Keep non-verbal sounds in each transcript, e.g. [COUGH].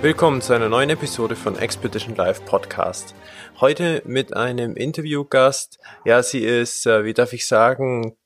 Willkommen zu einer neuen Episode von Expedition Live Podcast. Heute mit einem Interviewgast. Ja, sie ist, äh, wie darf ich sagen,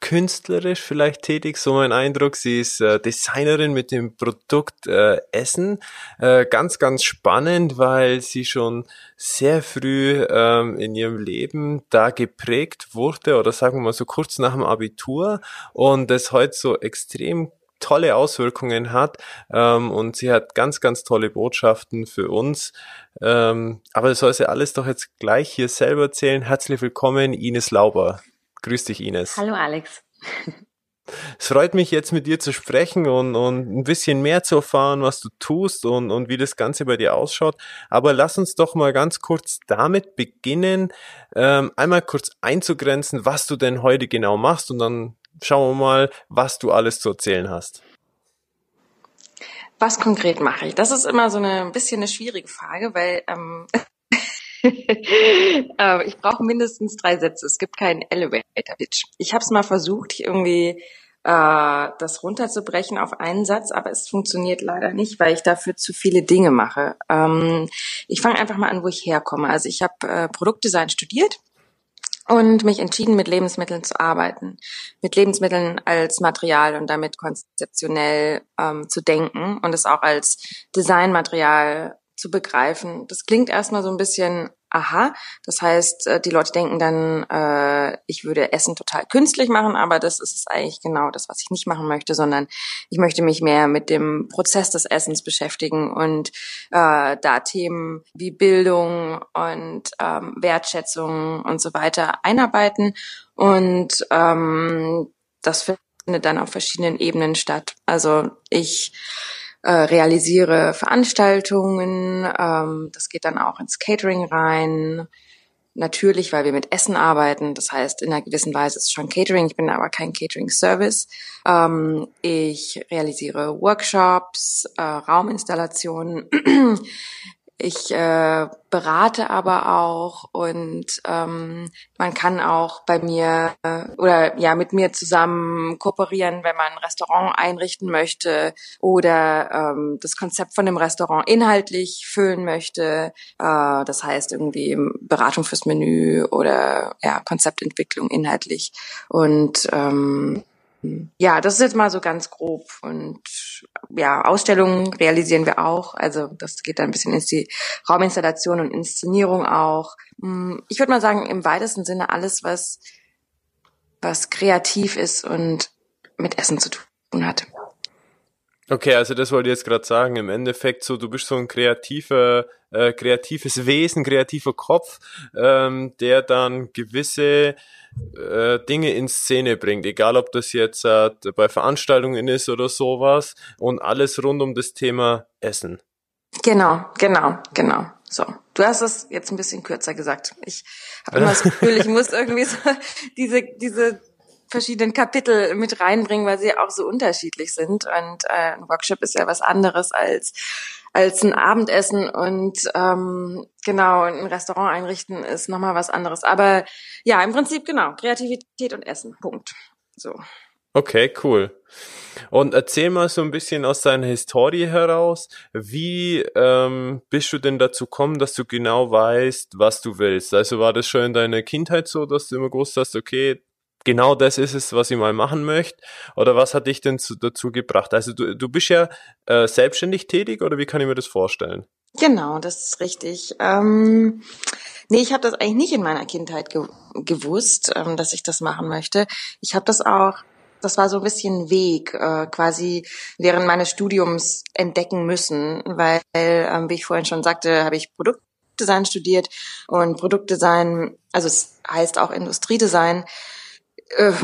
künstlerisch vielleicht tätig, so mein Eindruck. Sie ist äh, Designerin mit dem Produkt äh, Essen. Ganz, ganz spannend, weil sie schon sehr früh ähm, in ihrem Leben da geprägt wurde oder sagen wir mal so kurz nach dem Abitur und es heute so extrem tolle Auswirkungen hat ähm, und sie hat ganz, ganz tolle Botschaften für uns. Ähm, aber das soll sie alles doch jetzt gleich hier selber erzählen. Herzlich willkommen, Ines Lauber. Grüß dich, Ines. Hallo, Alex. Es freut mich jetzt mit dir zu sprechen und, und ein bisschen mehr zu erfahren, was du tust und, und wie das Ganze bei dir ausschaut. Aber lass uns doch mal ganz kurz damit beginnen, ähm, einmal kurz einzugrenzen, was du denn heute genau machst und dann schauen wir mal, was du alles zu erzählen hast. Was konkret mache ich? Das ist immer so eine ein bisschen eine schwierige Frage, weil ähm, [LAUGHS] äh, ich brauche mindestens drei Sätze. Es gibt keinen Elevator Pitch. Ich habe es mal versucht, irgendwie äh, das runterzubrechen auf einen Satz, aber es funktioniert leider nicht, weil ich dafür zu viele Dinge mache. Ähm, ich fange einfach mal an, wo ich herkomme. Also ich habe äh, Produktdesign studiert und mich entschieden, mit Lebensmitteln zu arbeiten, mit Lebensmitteln als Material und damit konzeptionell ähm, zu denken und es auch als Designmaterial zu begreifen. Das klingt erstmal so ein bisschen aha. Das heißt, äh, die Leute denken dann, äh, ich würde Essen total künstlich machen, aber das ist eigentlich genau das, was ich nicht machen möchte, sondern ich möchte mich mehr mit dem Prozess des Essens beschäftigen und äh, da Themen wie Bildung und ähm, Wertschätzung und so weiter einarbeiten. Und ähm, das findet dann auf verschiedenen Ebenen statt. Also ich äh, realisiere Veranstaltungen, ähm, das geht dann auch ins Catering rein. Natürlich, weil wir mit Essen arbeiten, das heißt, in einer gewissen Weise ist es schon Catering, ich bin aber kein Catering-Service. Ähm, ich realisiere Workshops, äh, Rauminstallationen. [CLEARS THROAT] Ich äh, berate aber auch und ähm, man kann auch bei mir äh, oder ja mit mir zusammen kooperieren, wenn man ein Restaurant einrichten möchte oder ähm, das Konzept von dem Restaurant inhaltlich füllen möchte. Äh, das heißt irgendwie Beratung fürs Menü oder ja Konzeptentwicklung inhaltlich und ähm, ja, das ist jetzt mal so ganz grob. Und ja, Ausstellungen realisieren wir auch. Also das geht dann ein bisschen ins die Rauminstallation und Inszenierung auch. Hm, ich würde mal sagen, im weitesten Sinne alles, was, was kreativ ist und mit Essen zu tun hat. Okay, also das wollte ich jetzt gerade sagen. Im Endeffekt so, du bist so ein kreativer, äh, kreatives Wesen, kreativer Kopf, ähm, der dann gewisse äh, Dinge in Szene bringt, egal ob das jetzt äh, bei Veranstaltungen ist oder sowas und alles rund um das Thema Essen. Genau, genau, genau. So, du hast es jetzt ein bisschen kürzer gesagt. Ich habe immer das Gefühl, ich muss irgendwie so [LAUGHS] diese diese verschiedenen Kapitel mit reinbringen, weil sie auch so unterschiedlich sind. Und äh, ein Workshop ist ja was anderes als als ein Abendessen und ähm, genau ein Restaurant einrichten ist nochmal was anderes. Aber ja, im Prinzip genau Kreativität und Essen. Punkt. So. Okay, cool. Und erzähl mal so ein bisschen aus deiner Historie heraus, wie ähm, bist du denn dazu gekommen, dass du genau weißt, was du willst? Also war das schon in deiner Kindheit so, dass du immer gewusst hast, okay, genau das ist es, was ich mal machen möchte? Oder was hat dich denn zu, dazu gebracht? Also du, du bist ja äh, selbstständig tätig oder wie kann ich mir das vorstellen? Genau, das ist richtig. Ähm, nee, ich habe das eigentlich nicht in meiner Kindheit ge gewusst, ähm, dass ich das machen möchte. Ich habe das auch, das war so ein bisschen Weg, äh, quasi während meines Studiums entdecken müssen, weil, ähm, wie ich vorhin schon sagte, habe ich Produktdesign studiert und Produktdesign, also es heißt auch Industriedesign,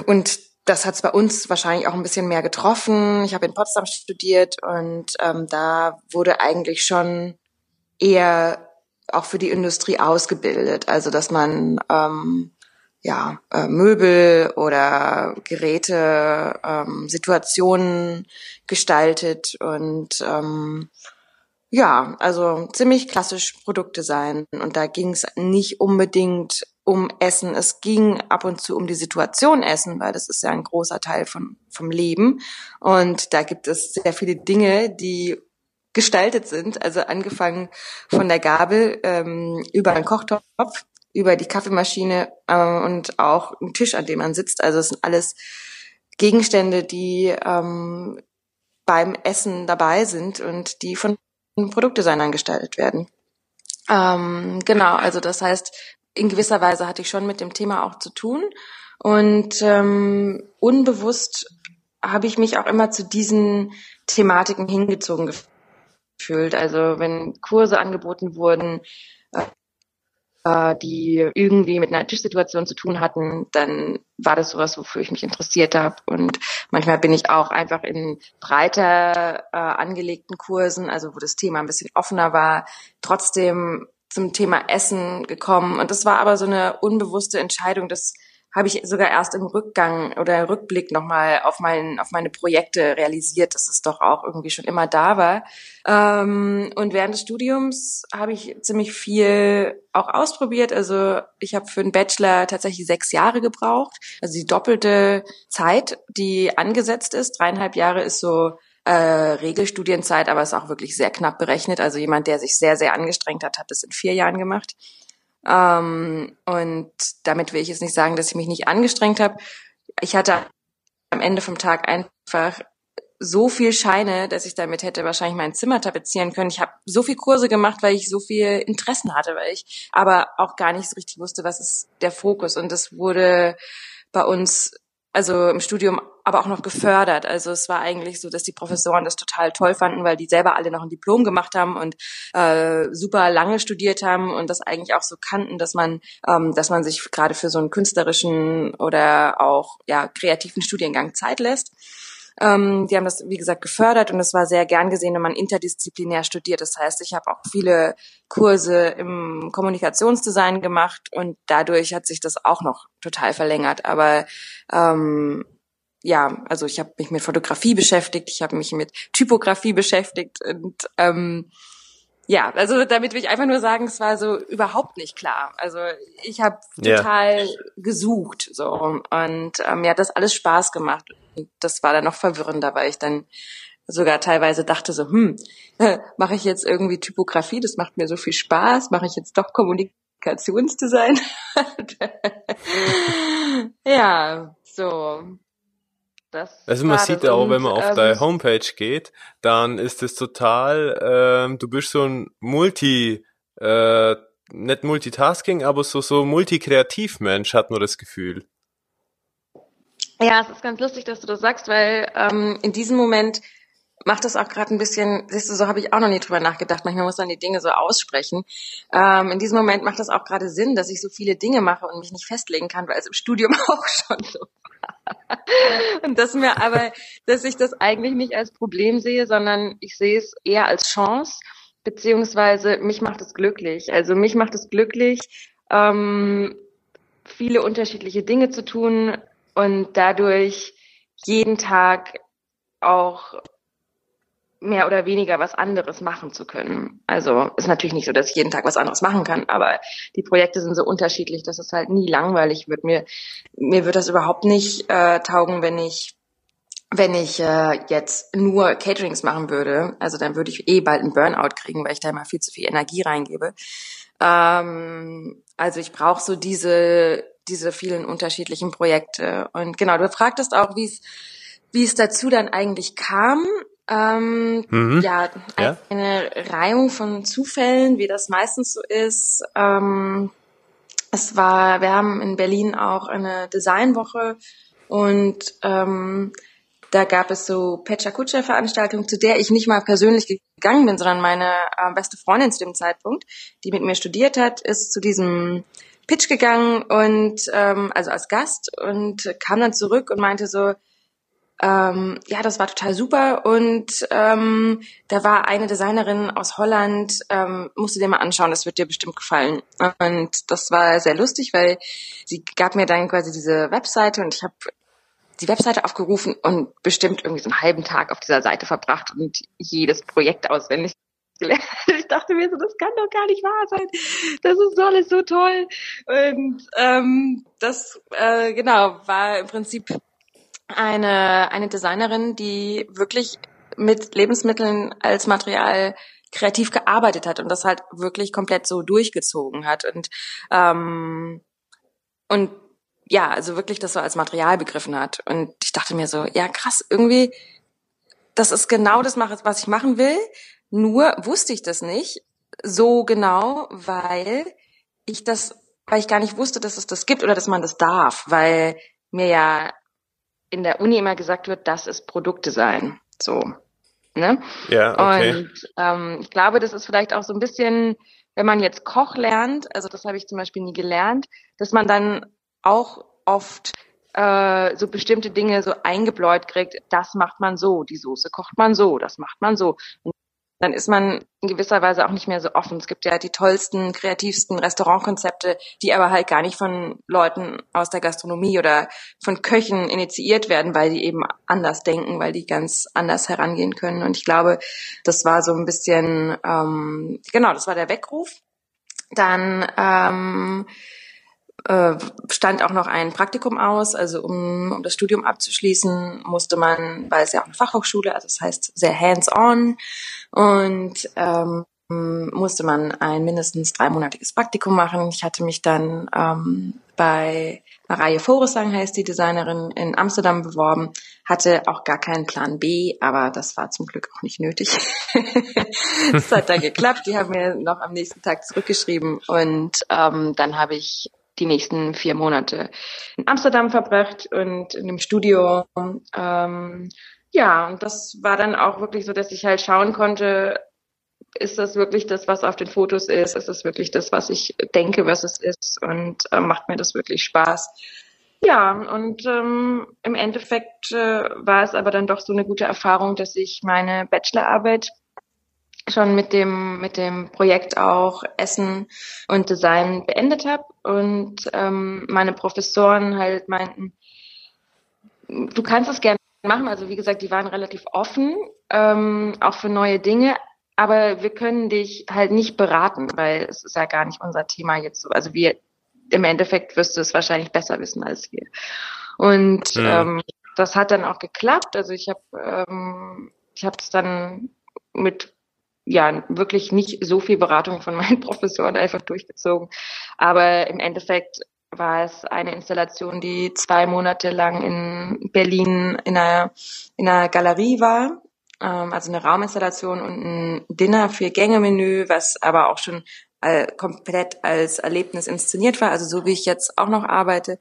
und das hat es bei uns wahrscheinlich auch ein bisschen mehr getroffen. Ich habe in Potsdam studiert und ähm, da wurde eigentlich schon eher auch für die Industrie ausgebildet. Also dass man ähm, ja, äh, Möbel oder Geräte, ähm, Situationen gestaltet und ähm, ja, also ziemlich klassisch Produktdesign. Und da ging es nicht unbedingt um Essen. Es ging ab und zu um die Situation Essen, weil das ist ja ein großer Teil von, vom Leben. Und da gibt es sehr viele Dinge, die gestaltet sind. Also angefangen von der Gabel ähm, über einen Kochtopf über die Kaffeemaschine äh, und auch ein Tisch, an dem man sitzt. Also es sind alles Gegenstände, die ähm, beim Essen dabei sind und die von Produktdesignern gestaltet werden. Ähm, genau, also das heißt, in gewisser Weise hatte ich schon mit dem Thema auch zu tun und ähm, unbewusst habe ich mich auch immer zu diesen Thematiken hingezogen gefühlt. Also wenn Kurse angeboten wurden, äh, die irgendwie mit einer Tischsituation zu tun hatten, dann war das sowas, wofür ich mich interessiert habe. Und manchmal bin ich auch einfach in breiter äh, angelegten Kursen, also wo das Thema ein bisschen offener war, trotzdem zum Thema Essen gekommen. Und das war aber so eine unbewusste Entscheidung, dass habe ich sogar erst im Rückgang oder Rückblick nochmal auf, mein, auf meine Projekte realisiert, dass es doch auch irgendwie schon immer da war. Ähm, und während des Studiums habe ich ziemlich viel auch ausprobiert. Also ich habe für einen Bachelor tatsächlich sechs Jahre gebraucht. Also die doppelte Zeit, die angesetzt ist. Dreieinhalb Jahre ist so äh, Regelstudienzeit, aber ist auch wirklich sehr knapp berechnet. Also jemand, der sich sehr, sehr angestrengt hat, hat das in vier Jahren gemacht. Ähm, und damit will ich jetzt nicht sagen, dass ich mich nicht angestrengt habe. Ich hatte am Ende vom Tag einfach so viel Scheine, dass ich damit hätte wahrscheinlich mein Zimmer tapezieren können. Ich habe so viel Kurse gemacht, weil ich so viel Interessen hatte, weil ich aber auch gar nicht so richtig wusste, was ist der Fokus. Und das wurde bei uns also im Studium aber auch noch gefördert. Also es war eigentlich so, dass die Professoren das total toll fanden, weil die selber alle noch ein Diplom gemacht haben und äh, super lange studiert haben und das eigentlich auch so kannten, dass man, ähm, dass man sich gerade für so einen künstlerischen oder auch ja kreativen Studiengang Zeit lässt. Ähm, die haben das, wie gesagt, gefördert und es war sehr gern gesehen, wenn man interdisziplinär studiert. Das heißt, ich habe auch viele Kurse im Kommunikationsdesign gemacht und dadurch hat sich das auch noch total verlängert. Aber ähm, ja, also ich habe mich mit Fotografie beschäftigt, ich habe mich mit Typografie beschäftigt und ähm, ja, also damit will ich einfach nur sagen, es war so überhaupt nicht klar. Also ich habe total yeah. gesucht so und ähm, mir hat das alles Spaß gemacht. Und das war dann noch verwirrender, weil ich dann sogar teilweise dachte so, hm, [LAUGHS] mache ich jetzt irgendwie Typografie, das macht mir so viel Spaß, mache ich jetzt doch Kommunikationsdesign? [LAUGHS] ja, so. Das also man sieht auch, wenn man auf ähm, deine Homepage geht, dann ist es total, ähm, du bist so ein Multi, äh, nicht Multitasking, aber so, so Multikreativ-Mensch, hat man das Gefühl. Ja, es ist ganz lustig, dass du das sagst, weil ähm, in diesem Moment macht das auch gerade ein bisschen, siehst du, so habe ich auch noch nie drüber nachgedacht. Manchmal muss man die Dinge so aussprechen. Ähm, in diesem Moment macht das auch gerade Sinn, dass ich so viele Dinge mache und mich nicht festlegen kann, weil es im Studium [LAUGHS] auch schon so und dass mir aber, dass ich das eigentlich nicht als Problem sehe, sondern ich sehe es eher als Chance, beziehungsweise mich macht es glücklich. Also mich macht es glücklich, ähm, viele unterschiedliche Dinge zu tun und dadurch jeden Tag auch mehr oder weniger was anderes machen zu können. Also ist natürlich nicht so, dass ich jeden Tag was anderes machen kann, aber die Projekte sind so unterschiedlich, dass es halt nie langweilig wird. Mir mir wird das überhaupt nicht äh, taugen, wenn ich wenn ich äh, jetzt nur Caterings machen würde. Also dann würde ich eh bald einen Burnout kriegen, weil ich da immer viel zu viel Energie reingebe. Ähm, also ich brauche so diese diese vielen unterschiedlichen Projekte. Und genau, du fragtest auch, wie es wie es dazu dann eigentlich kam. Ähm, mhm. Ja, ja, eine Reihung von Zufällen, wie das meistens so ist. Ähm, es war, wir haben in Berlin auch eine Designwoche und ähm, da gab es so Pecha Kutscher Veranstaltungen, zu der ich nicht mal persönlich gegangen bin, sondern meine äh, beste Freundin zu dem Zeitpunkt, die mit mir studiert hat, ist zu diesem Pitch gegangen und ähm, also als Gast und kam dann zurück und meinte so, ähm, ja, das war total super und ähm, da war eine Designerin aus Holland, ähm, musst du dir mal anschauen, das wird dir bestimmt gefallen. Und das war sehr lustig, weil sie gab mir dann quasi diese Webseite und ich habe die Webseite aufgerufen und bestimmt irgendwie so einen halben Tag auf dieser Seite verbracht und jedes Projekt auswendig gelernt. [LAUGHS] Ich dachte mir so, das kann doch gar nicht wahr sein. Das ist alles so toll. Und ähm, das äh, genau war im Prinzip eine eine Designerin, die wirklich mit Lebensmitteln als Material kreativ gearbeitet hat und das halt wirklich komplett so durchgezogen hat und ähm, und ja, also wirklich das so als Material begriffen hat. Und ich dachte mir so, ja krass, irgendwie, das ist genau das, was ich machen will. Nur wusste ich das nicht so genau, weil ich das, weil ich gar nicht wusste, dass es das gibt oder dass man das darf, weil mir ja in der Uni immer gesagt wird, das ist Produktdesign. So. Ne? Ja, okay. Und ähm, ich glaube, das ist vielleicht auch so ein bisschen, wenn man jetzt Koch lernt, also das habe ich zum Beispiel nie gelernt, dass man dann auch oft äh, so bestimmte Dinge so eingebläut kriegt, das macht man so, die Soße kocht man so, das macht man so. Und dann ist man in gewisser Weise auch nicht mehr so offen. Es gibt ja die tollsten, kreativsten Restaurantkonzepte, die aber halt gar nicht von Leuten aus der Gastronomie oder von Köchen initiiert werden, weil die eben anders denken, weil die ganz anders herangehen können. Und ich glaube, das war so ein bisschen, ähm, genau, das war der Weckruf. Dann ähm, äh, stand auch noch ein Praktikum aus. Also um, um das Studium abzuschließen, musste man, weil es ja auch eine Fachhochschule, also das heißt sehr hands-on und ähm, musste man ein mindestens dreimonatiges Praktikum machen. Ich hatte mich dann ähm, bei Marie Voresang heißt die Designerin in Amsterdam beworben, hatte auch gar keinen Plan B, aber das war zum Glück auch nicht nötig. [LAUGHS] Es hat dann geklappt. Die haben mir noch am nächsten Tag zurückgeschrieben und ähm, dann habe ich die nächsten vier Monate in Amsterdam verbracht und in dem Studio. Ähm, ja, und das war dann auch wirklich so, dass ich halt schauen konnte, ist das wirklich das, was auf den Fotos ist? Ist das wirklich das, was ich denke, was es ist? Und äh, macht mir das wirklich Spaß? Ja, und ähm, im Endeffekt äh, war es aber dann doch so eine gute Erfahrung, dass ich meine Bachelorarbeit schon mit dem mit dem Projekt auch Essen und Design beendet habe und ähm, meine Professoren halt meinten, du kannst es gerne machen. Also wie gesagt, die waren relativ offen, ähm, auch für neue Dinge, aber wir können dich halt nicht beraten, weil es ist ja gar nicht unser Thema jetzt so. Also wir im Endeffekt wirst du es wahrscheinlich besser wissen als wir. Und ja. ähm, das hat dann auch geklappt. Also ich habe ähm, ich habe es dann mit ja wirklich nicht so viel Beratung von meinen [LAUGHS] Professoren einfach durchgezogen. Aber im Endeffekt war es eine Installation, die zwei Monate lang in Berlin in einer, in einer Galerie war. Ähm, also eine Rauminstallation und ein Dinner für Gänge-Menü, was aber auch schon äh, komplett als Erlebnis inszeniert war. Also so wie ich jetzt auch noch arbeite.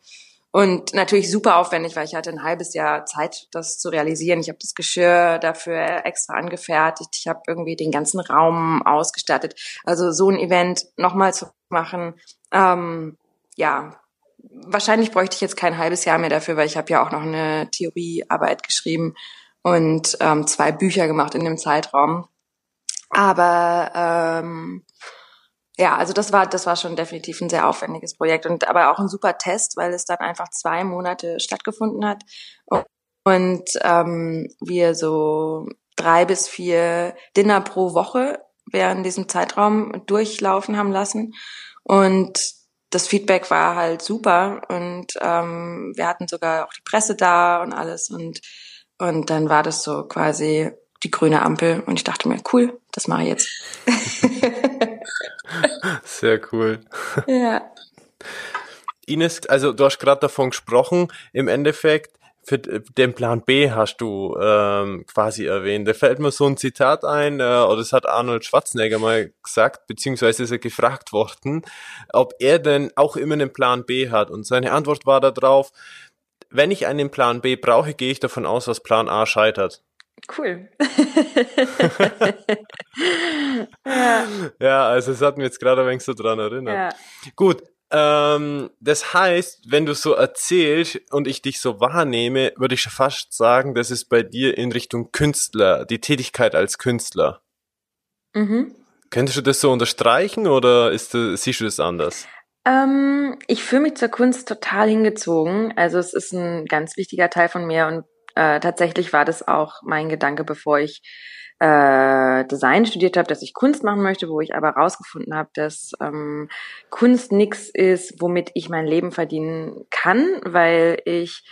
Und natürlich super aufwendig, weil ich hatte ein halbes Jahr Zeit, das zu realisieren. Ich habe das Geschirr dafür extra angefertigt. Ich habe irgendwie den ganzen Raum ausgestattet. Also so ein Event nochmal zu machen, ähm, ja, wahrscheinlich bräuchte ich jetzt kein halbes Jahr mehr dafür, weil ich habe ja auch noch eine Theoriearbeit geschrieben und ähm, zwei Bücher gemacht in dem Zeitraum. Aber ähm, ja, also das war, das war schon definitiv ein sehr aufwendiges Projekt und aber auch ein super Test, weil es dann einfach zwei Monate stattgefunden hat. Und ähm, wir so drei bis vier Dinner pro Woche während diesem Zeitraum durchlaufen haben lassen. Und das Feedback war halt super und ähm, wir hatten sogar auch die Presse da und alles und und dann war das so quasi die grüne Ampel und ich dachte mir, cool, das mache ich jetzt. [LAUGHS] Sehr cool. Ja. Ines, also du hast gerade davon gesprochen, im Endeffekt, für den Plan B hast du ähm, quasi erwähnt. Da fällt mir so ein Zitat ein, äh, oder das hat Arnold Schwarzenegger mal gesagt, beziehungsweise ist er gefragt worden, ob er denn auch immer einen Plan B hat. Und seine Antwort war darauf, wenn ich einen Plan B brauche, gehe ich davon aus, dass Plan A scheitert. Cool. ja. ja, also es hat mich jetzt gerade ein wenig so dran erinnert. Ja. Gut, Ähm, das heißt, wenn du so erzählst und ich dich so wahrnehme, würde ich schon fast sagen, das ist bei dir in Richtung Künstler, die Tätigkeit als Künstler. Mhm. Könntest du das so unterstreichen oder ist, siehst du das anders? Ähm, ich fühle mich zur Kunst total hingezogen. Also es ist ein ganz wichtiger Teil von mir und äh, tatsächlich war das auch mein Gedanke, bevor ich äh, Design studiert habe, dass ich Kunst machen möchte, wo ich aber rausgefunden habe, dass ähm, Kunst nichts ist, womit ich mein Leben verdienen kann, weil ich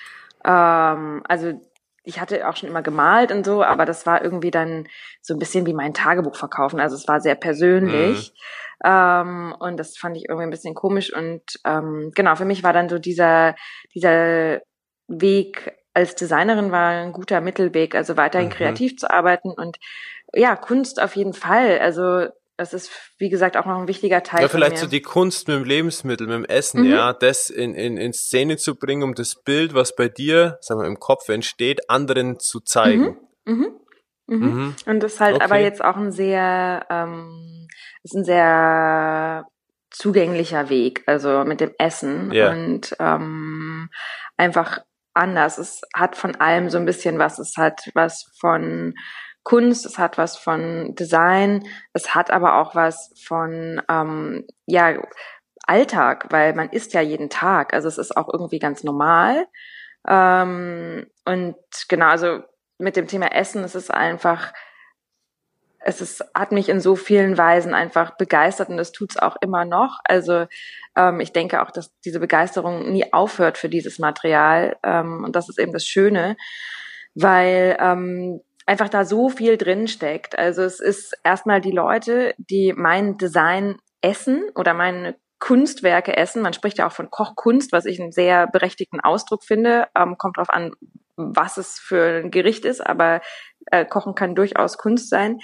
ähm, also ich hatte auch schon immer gemalt und so, aber das war irgendwie dann so ein bisschen wie mein Tagebuch verkaufen. Also es war sehr persönlich. Mhm. Ähm, und das fand ich irgendwie ein bisschen komisch. Und ähm, genau, für mich war dann so dieser, dieser Weg als Designerin war ein guter Mittelweg, also weiterhin mhm. kreativ zu arbeiten und ja, Kunst auf jeden Fall. Also das ist, wie gesagt, auch noch ein wichtiger Teil. Ja, vielleicht so die Kunst mit dem Lebensmittel, mit dem Essen, mhm. ja, das in, in, in Szene zu bringen, um das Bild, was bei dir, sagen wir, im Kopf entsteht, anderen zu zeigen. Mhm. Mhm. mhm. mhm. Und das ist halt okay. aber jetzt auch ein sehr, ähm, ist ein sehr zugänglicher Weg, also mit dem Essen yeah. und ähm, einfach anders. Es hat von allem so ein bisschen was. Es hat was von Kunst, es hat was von Design, es hat aber auch was von ähm, ja Alltag, weil man isst ja jeden Tag. Also es ist auch irgendwie ganz normal. Ähm, und genau, also mit dem Thema Essen, es ist einfach es ist, hat mich in so vielen Weisen einfach begeistert und das tut's auch immer noch. Also ähm, ich denke auch, dass diese Begeisterung nie aufhört für dieses Material ähm, und das ist eben das Schöne, weil ähm, einfach da so viel drin steckt. Also es ist erstmal die Leute, die mein Design essen oder meine Kunstwerke essen. Man spricht ja auch von Kochkunst, was ich einen sehr berechtigten Ausdruck finde. Ähm, kommt drauf an, was es für ein Gericht ist, aber äh, Kochen kann durchaus Kunst sein.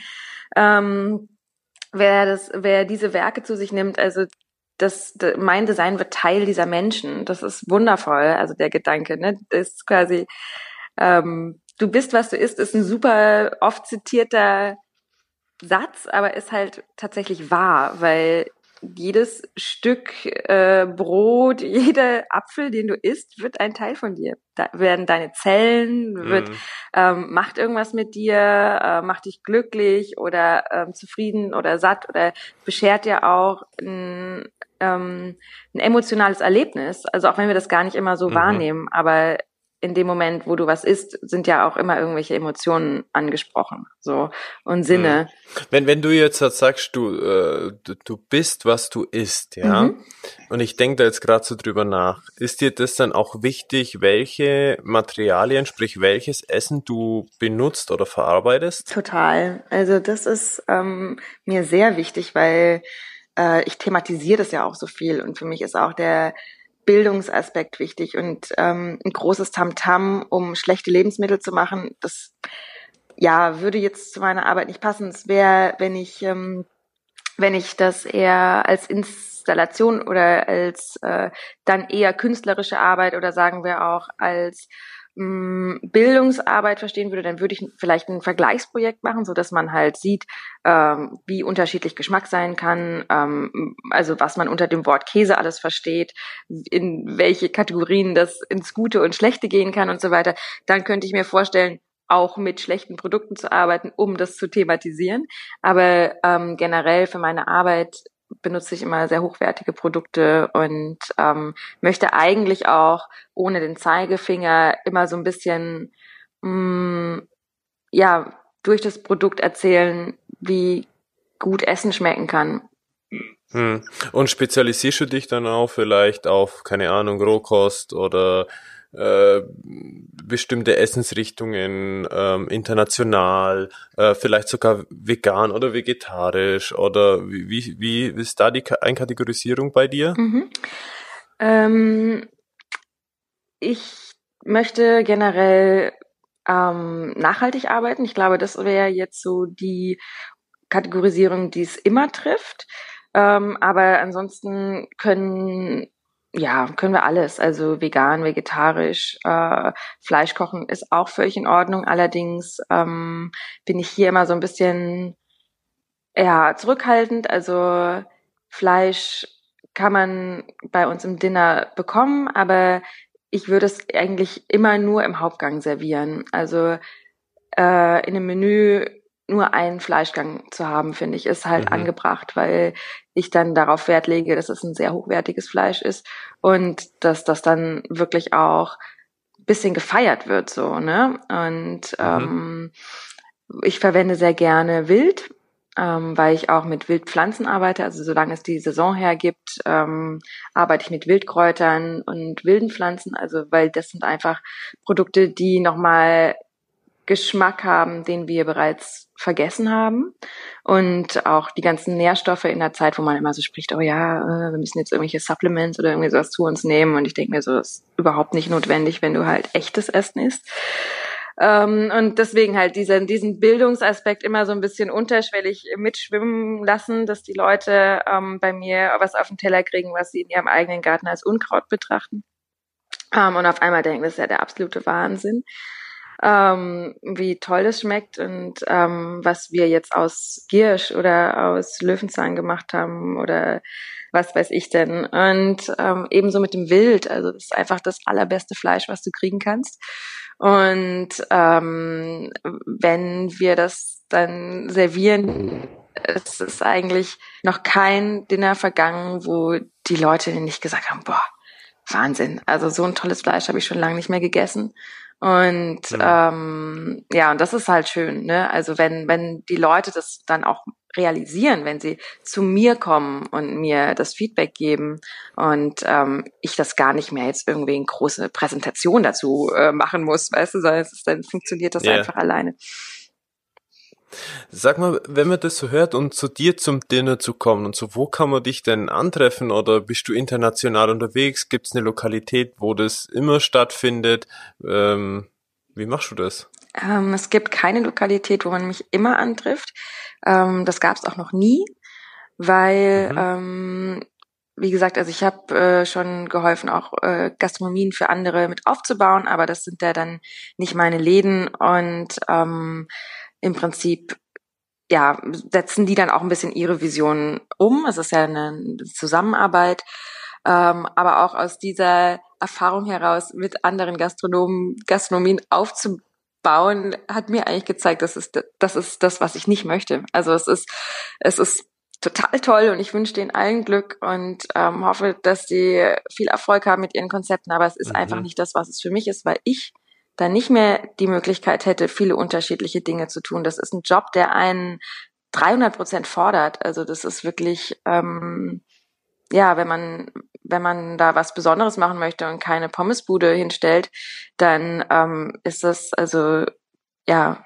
Ähm, wer das, wer diese Werke zu sich nimmt, also das, mein Design wird Teil dieser Menschen. Das ist wundervoll. Also der Gedanke, ne, das ist quasi, ähm, du bist, was du isst, ist ein super oft zitierter Satz, aber ist halt tatsächlich wahr, weil jedes Stück äh, Brot, [LAUGHS] jeder Apfel, den du isst, wird ein Teil von dir. Da werden deine Zellen, wird, mhm. ähm, macht irgendwas mit dir, äh, macht dich glücklich oder ähm, zufrieden oder satt oder beschert dir auch ein, ähm, ein emotionales Erlebnis. Also auch wenn wir das gar nicht immer so mhm. wahrnehmen, aber in dem Moment, wo du was isst, sind ja auch immer irgendwelche Emotionen angesprochen, so und Sinne. Mhm. Wenn wenn du jetzt sagst, du äh, du, du bist, was du isst, ja, mhm. und ich denke da jetzt gerade so drüber nach, ist dir das dann auch wichtig, welche Materialien, sprich welches Essen du benutzt oder verarbeitest? Total. Also das ist ähm, mir sehr wichtig, weil äh, ich thematisiere das ja auch so viel und für mich ist auch der Bildungsaspekt wichtig und ähm, ein großes Tamtam, -Tam, um schlechte Lebensmittel zu machen, das ja würde jetzt zu meiner Arbeit nicht passen. Es wäre, wenn ich ähm, wenn ich das eher als Installation oder als äh, dann eher künstlerische Arbeit oder sagen wir auch als Bildungsarbeit verstehen würde, dann würde ich vielleicht ein Vergleichsprojekt machen, so dass man halt sieht, ähm, wie unterschiedlich Geschmack sein kann, ähm, also was man unter dem Wort Käse alles versteht, in welche Kategorien das ins Gute und Schlechte gehen kann und so weiter. Dann könnte ich mir vorstellen, auch mit schlechten Produkten zu arbeiten, um das zu thematisieren. Aber ähm, generell für meine Arbeit benutze ich immer sehr hochwertige Produkte und ähm, möchte eigentlich auch ohne den Zeigefinger immer so ein bisschen mh, mm, ja durch das Produkt erzählen, wie gut Essen schmecken kann. Hm. Und spezialisierst du dich dann auch vielleicht auf, keine Ahnung, Rohkost oder äh, bestimmte Essensrichtungen ähm, international, äh, vielleicht sogar vegan oder vegetarisch oder wie, wie, wie ist da die Einkategorisierung bei dir? Mhm. Ähm, ich möchte generell ähm, nachhaltig arbeiten. Ich glaube, das wäre jetzt so die Kategorisierung, die es immer trifft. Ähm, aber ansonsten können ja, können wir alles. Also vegan, vegetarisch, äh, Fleisch kochen ist auch völlig in Ordnung. Allerdings ähm, bin ich hier immer so ein bisschen ja, zurückhaltend. Also Fleisch kann man bei uns im Dinner bekommen, aber ich würde es eigentlich immer nur im Hauptgang servieren. Also äh, in einem Menü nur einen Fleischgang zu haben, finde ich, ist halt mhm. angebracht, weil ich dann darauf Wert lege, dass es ein sehr hochwertiges Fleisch ist und dass das dann wirklich auch bisschen gefeiert wird, so, ne? Und mhm. ähm, ich verwende sehr gerne Wild, ähm, weil ich auch mit Wildpflanzen arbeite. Also solange es die Saison hergibt, ähm, arbeite ich mit Wildkräutern und wilden Pflanzen. Also weil das sind einfach Produkte, die nochmal Geschmack haben, den wir bereits vergessen haben. Und auch die ganzen Nährstoffe in der Zeit, wo man immer so spricht, oh ja, äh, wir müssen jetzt irgendwelche Supplements oder irgendwie sowas zu uns nehmen. Und ich denke mir so, das ist überhaupt nicht notwendig, wenn du halt echtes Essen isst. Ähm, und deswegen halt diesen, diesen Bildungsaspekt immer so ein bisschen unterschwellig mitschwimmen lassen, dass die Leute ähm, bei mir was auf den Teller kriegen, was sie in ihrem eigenen Garten als Unkraut betrachten. Ähm, und auf einmal denken, das ist ja der absolute Wahnsinn. Ähm, wie toll das schmeckt und ähm, was wir jetzt aus Giersch oder aus Löwenzahn gemacht haben oder was weiß ich denn. Und ähm, ebenso mit dem Wild. Also das ist einfach das allerbeste Fleisch, was du kriegen kannst. Und ähm, wenn wir das dann servieren, es ist eigentlich noch kein Dinner vergangen, wo die Leute nicht gesagt haben, boah, Wahnsinn. Also so ein tolles Fleisch habe ich schon lange nicht mehr gegessen. Und ja. ähm, ja, und das ist halt schön, ne? Also wenn, wenn die Leute das dann auch realisieren, wenn sie zu mir kommen und mir das Feedback geben und ähm, ich das gar nicht mehr jetzt irgendwie eine große Präsentation dazu äh, machen muss, weißt du, sondern es ist, dann funktioniert das yeah. einfach alleine. Sag mal, wenn man das so hört und zu dir zum Dinner zu kommen und so, wo kann man dich denn antreffen oder bist du international unterwegs? Gibt es eine Lokalität, wo das immer stattfindet? Ähm, wie machst du das? Ähm, es gibt keine Lokalität, wo man mich immer antrifft. Ähm, das gab es auch noch nie, weil mhm. ähm, wie gesagt, also ich habe äh, schon geholfen, auch äh, Gastronomien für andere mit aufzubauen, aber das sind ja dann nicht meine Läden und ähm, im Prinzip ja, setzen die dann auch ein bisschen ihre Vision um. Es ist ja eine Zusammenarbeit. Ähm, aber auch aus dieser Erfahrung heraus, mit anderen Gastronomen, Gastronomien aufzubauen, hat mir eigentlich gezeigt, das ist, das ist das, was ich nicht möchte. Also es ist, es ist total toll und ich wünsche denen allen Glück und ähm, hoffe, dass sie viel Erfolg haben mit ihren Konzepten, aber es ist mhm. einfach nicht das, was es für mich ist, weil ich dann nicht mehr die Möglichkeit hätte, viele unterschiedliche Dinge zu tun. Das ist ein Job, der einen 300 Prozent fordert. Also das ist wirklich, ähm, ja, wenn man wenn man da was Besonderes machen möchte und keine Pommesbude hinstellt, dann ähm, ist das also ja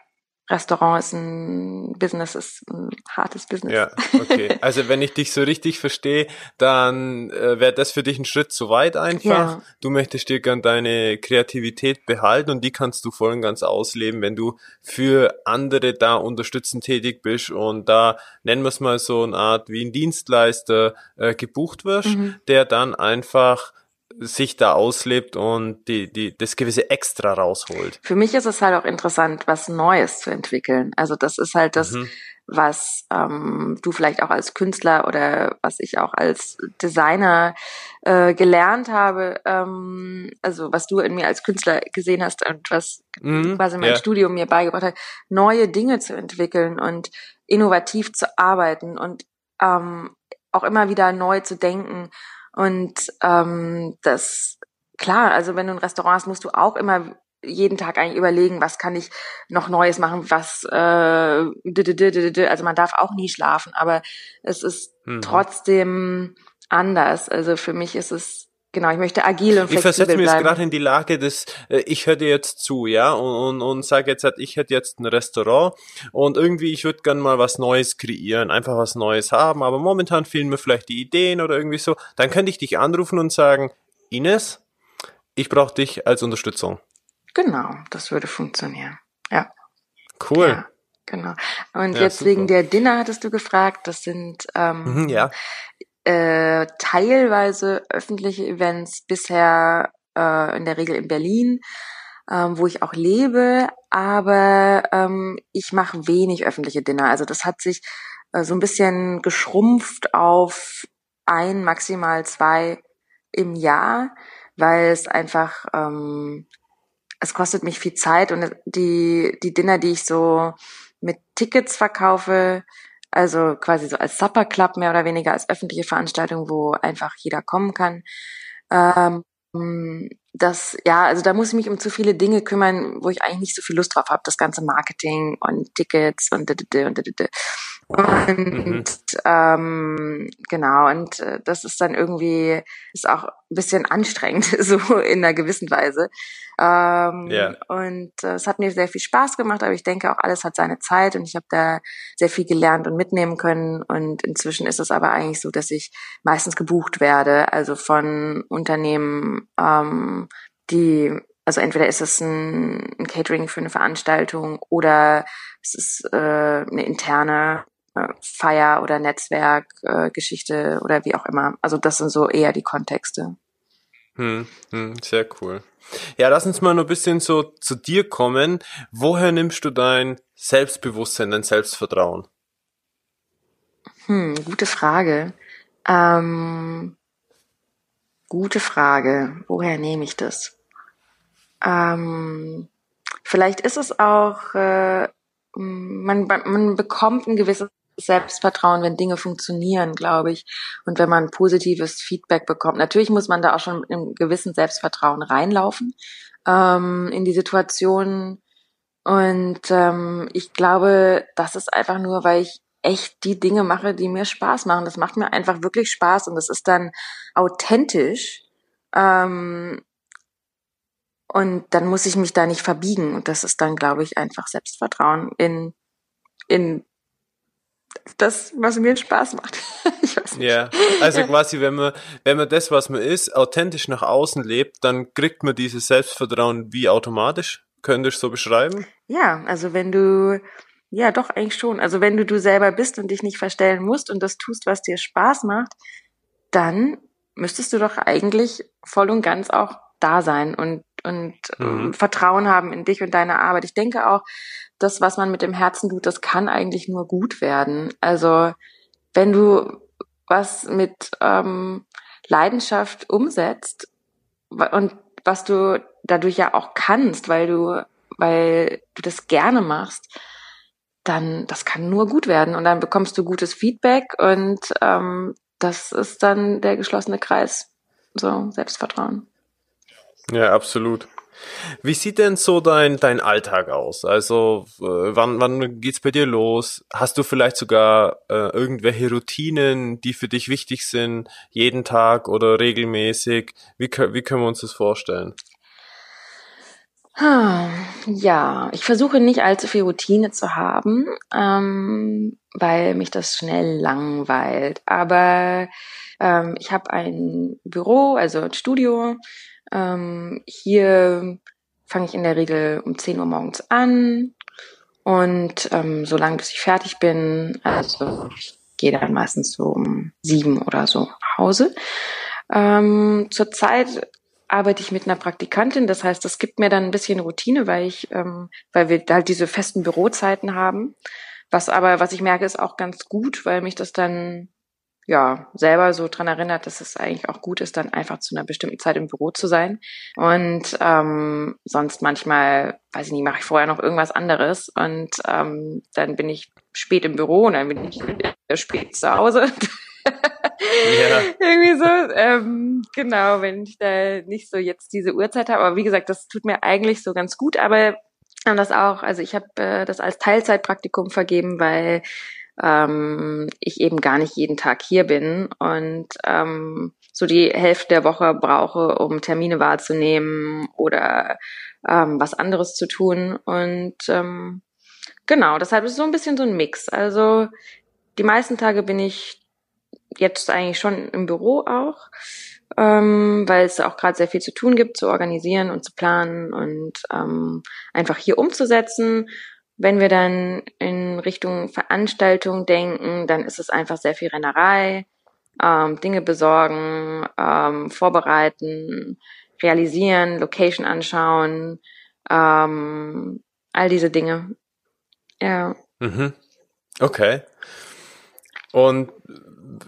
Restaurant ist ein Business, ist ein hartes Business. Ja, okay. [LAUGHS] Also wenn ich dich so richtig verstehe, dann äh, wäre das für dich ein Schritt zu weit einfach. Ja. Du möchtest dir gern deine Kreativität behalten und die kannst du voll und ganz ausleben, wenn du für andere da unterstützend tätig bist und da nennen wir es mal so eine Art wie ein Dienstleister äh, gebucht wirst, mhm. der dann einfach sich da auslebt und die, die, das gewisse Extra rausholt. Für mich ist es halt auch interessant, was Neues zu entwickeln. Also das ist halt das, mhm. was ähm, du vielleicht auch als Künstler oder was ich auch als Designer äh, gelernt habe, ähm, also was du in mir als Künstler gesehen hast und was mhm. quasi mein ja. Studium mir beigebracht hat, neue Dinge zu entwickeln und innovativ zu arbeiten und ähm, auch immer wieder neu zu denken und ähm, das, klar, also wenn du ein Restaurant hast, musst du auch immer jeden Tag eigentlich überlegen, was kann ich noch Neues machen, was äh, also man darf auch nie schlafen, aber es ist mhm. trotzdem anders. Also für mich ist es Genau, ich möchte agil und flexibel Ich versetze mich jetzt gerade in die Lage des, äh, ich höre dir jetzt zu, ja, und, und, und sage jetzt, halt, ich hätte jetzt ein Restaurant und irgendwie, ich würde gern mal was Neues kreieren, einfach was Neues haben, aber momentan fehlen mir vielleicht die Ideen oder irgendwie so. Dann könnte ich dich anrufen und sagen, Ines, ich brauche dich als Unterstützung. Genau, das würde funktionieren. Ja. Cool. Ja. Genau. Und ja, jetzt super. wegen der Dinner hattest du gefragt. Das sind ähm, mhm, ja äh, teilweise öffentliche Events bisher äh, in der Regel in Berlin, ähm, wo ich auch lebe, aber ähm, ich mache wenig öffentliche Dinner. Also das hat sich äh, so ein bisschen geschrumpft auf ein, maximal zwei im Jahr, weil es einfach, ähm, es kostet mich viel Zeit und die, die Dinner, die ich so mit Tickets verkaufe, also quasi so als Supper Club mehr oder weniger als öffentliche Veranstaltung, wo einfach jeder kommen kann. Ähm, das, ja, also da muss ich mich um zu viele Dinge kümmern, wo ich eigentlich nicht so viel Lust drauf habe. Das ganze Marketing und Tickets und und und mhm. ähm, genau, und äh, das ist dann irgendwie, ist auch ein bisschen anstrengend, [LAUGHS] so in einer gewissen Weise. Ähm, yeah. Und äh, es hat mir sehr viel Spaß gemacht, aber ich denke auch, alles hat seine Zeit und ich habe da sehr viel gelernt und mitnehmen können. Und inzwischen ist es aber eigentlich so, dass ich meistens gebucht werde, also von Unternehmen, ähm, die also entweder ist es ein, ein, Catering für eine Veranstaltung oder es ist äh, eine interne äh, Feier oder Netzwerkgeschichte äh, oder wie auch immer. Also das sind so eher die Kontexte. Hm, hm, sehr cool. Ja, lass uns mal noch ein bisschen so zu dir kommen. Woher nimmst du dein Selbstbewusstsein, dein Selbstvertrauen? Hm, gute Frage. Ähm, gute Frage. Woher nehme ich das? Ähm, vielleicht ist es auch, äh, man, man bekommt ein gewisses Selbstvertrauen, wenn Dinge funktionieren, glaube ich. Und wenn man positives Feedback bekommt. Natürlich muss man da auch schon mit einem gewissen Selbstvertrauen reinlaufen ähm, in die Situation. Und ähm, ich glaube, das ist einfach nur, weil ich echt die Dinge mache, die mir Spaß machen. Das macht mir einfach wirklich Spaß und das ist dann authentisch. Ähm, und dann muss ich mich da nicht verbiegen. Und das ist dann, glaube ich, einfach Selbstvertrauen in, in das, was mir Spaß macht. [LAUGHS] ich weiß nicht. Ja, also quasi, wenn man, wenn man das, was man ist, authentisch nach außen lebt, dann kriegt man dieses Selbstvertrauen wie automatisch. Könntest du so beschreiben? Ja, also wenn du, ja, doch, eigentlich schon. Also wenn du du selber bist und dich nicht verstellen musst und das tust, was dir Spaß macht, dann müsstest du doch eigentlich voll und ganz auch da sein und, und mhm. Vertrauen haben in dich und deine Arbeit. Ich denke auch, das, was man mit dem Herzen tut, das kann eigentlich nur gut werden. Also wenn du was mit ähm, Leidenschaft umsetzt und was du dadurch ja auch kannst, weil du, weil du das gerne machst, dann das kann nur gut werden und dann bekommst du gutes Feedback und ähm, das ist dann der geschlossene Kreis, so Selbstvertrauen. Ja, absolut. Wie sieht denn so dein, dein Alltag aus? Also äh, wann, wann geht's bei dir los? Hast du vielleicht sogar äh, irgendwelche Routinen, die für dich wichtig sind, jeden Tag oder regelmäßig? Wie, wie können wir uns das vorstellen? Ja, ich versuche nicht allzu viel Routine zu haben, ähm, weil mich das schnell langweilt. Aber ähm, ich habe ein Büro, also ein Studio, ähm, hier fange ich in der Regel um 10 Uhr morgens an und ähm, solange bis ich fertig bin, also ich gehe dann meistens so um sieben oder so nach Hause. Ähm, zurzeit arbeite ich mit einer Praktikantin, das heißt, das gibt mir dann ein bisschen Routine, weil ich, ähm, weil wir halt diese festen Bürozeiten haben. Was aber, was ich merke, ist auch ganz gut, weil mich das dann ja, selber so dran erinnert, dass es eigentlich auch gut ist, dann einfach zu einer bestimmten Zeit im Büro zu sein. Und ähm, sonst manchmal, weiß ich nicht, mache ich vorher noch irgendwas anderes und ähm, dann bin ich spät im Büro und dann bin ich spät zu Hause. ja. [LAUGHS] Irgendwie so, ähm, genau, wenn ich da nicht so jetzt diese Uhrzeit habe. Aber wie gesagt, das tut mir eigentlich so ganz gut. Aber das auch, also ich habe äh, das als Teilzeitpraktikum vergeben, weil ähm, ich eben gar nicht jeden Tag hier bin und ähm, so die Hälfte der Woche brauche, um Termine wahrzunehmen oder ähm, was anderes zu tun. Und ähm, genau, deshalb ist es so ein bisschen so ein Mix. Also die meisten Tage bin ich jetzt eigentlich schon im Büro auch, ähm, weil es auch gerade sehr viel zu tun gibt, zu organisieren und zu planen und ähm, einfach hier umzusetzen. Wenn wir dann in Richtung Veranstaltung denken, dann ist es einfach sehr viel Rennerei, ähm, Dinge besorgen, ähm, vorbereiten, realisieren, Location anschauen, ähm, all diese Dinge. Ja. Mhm. Okay. Und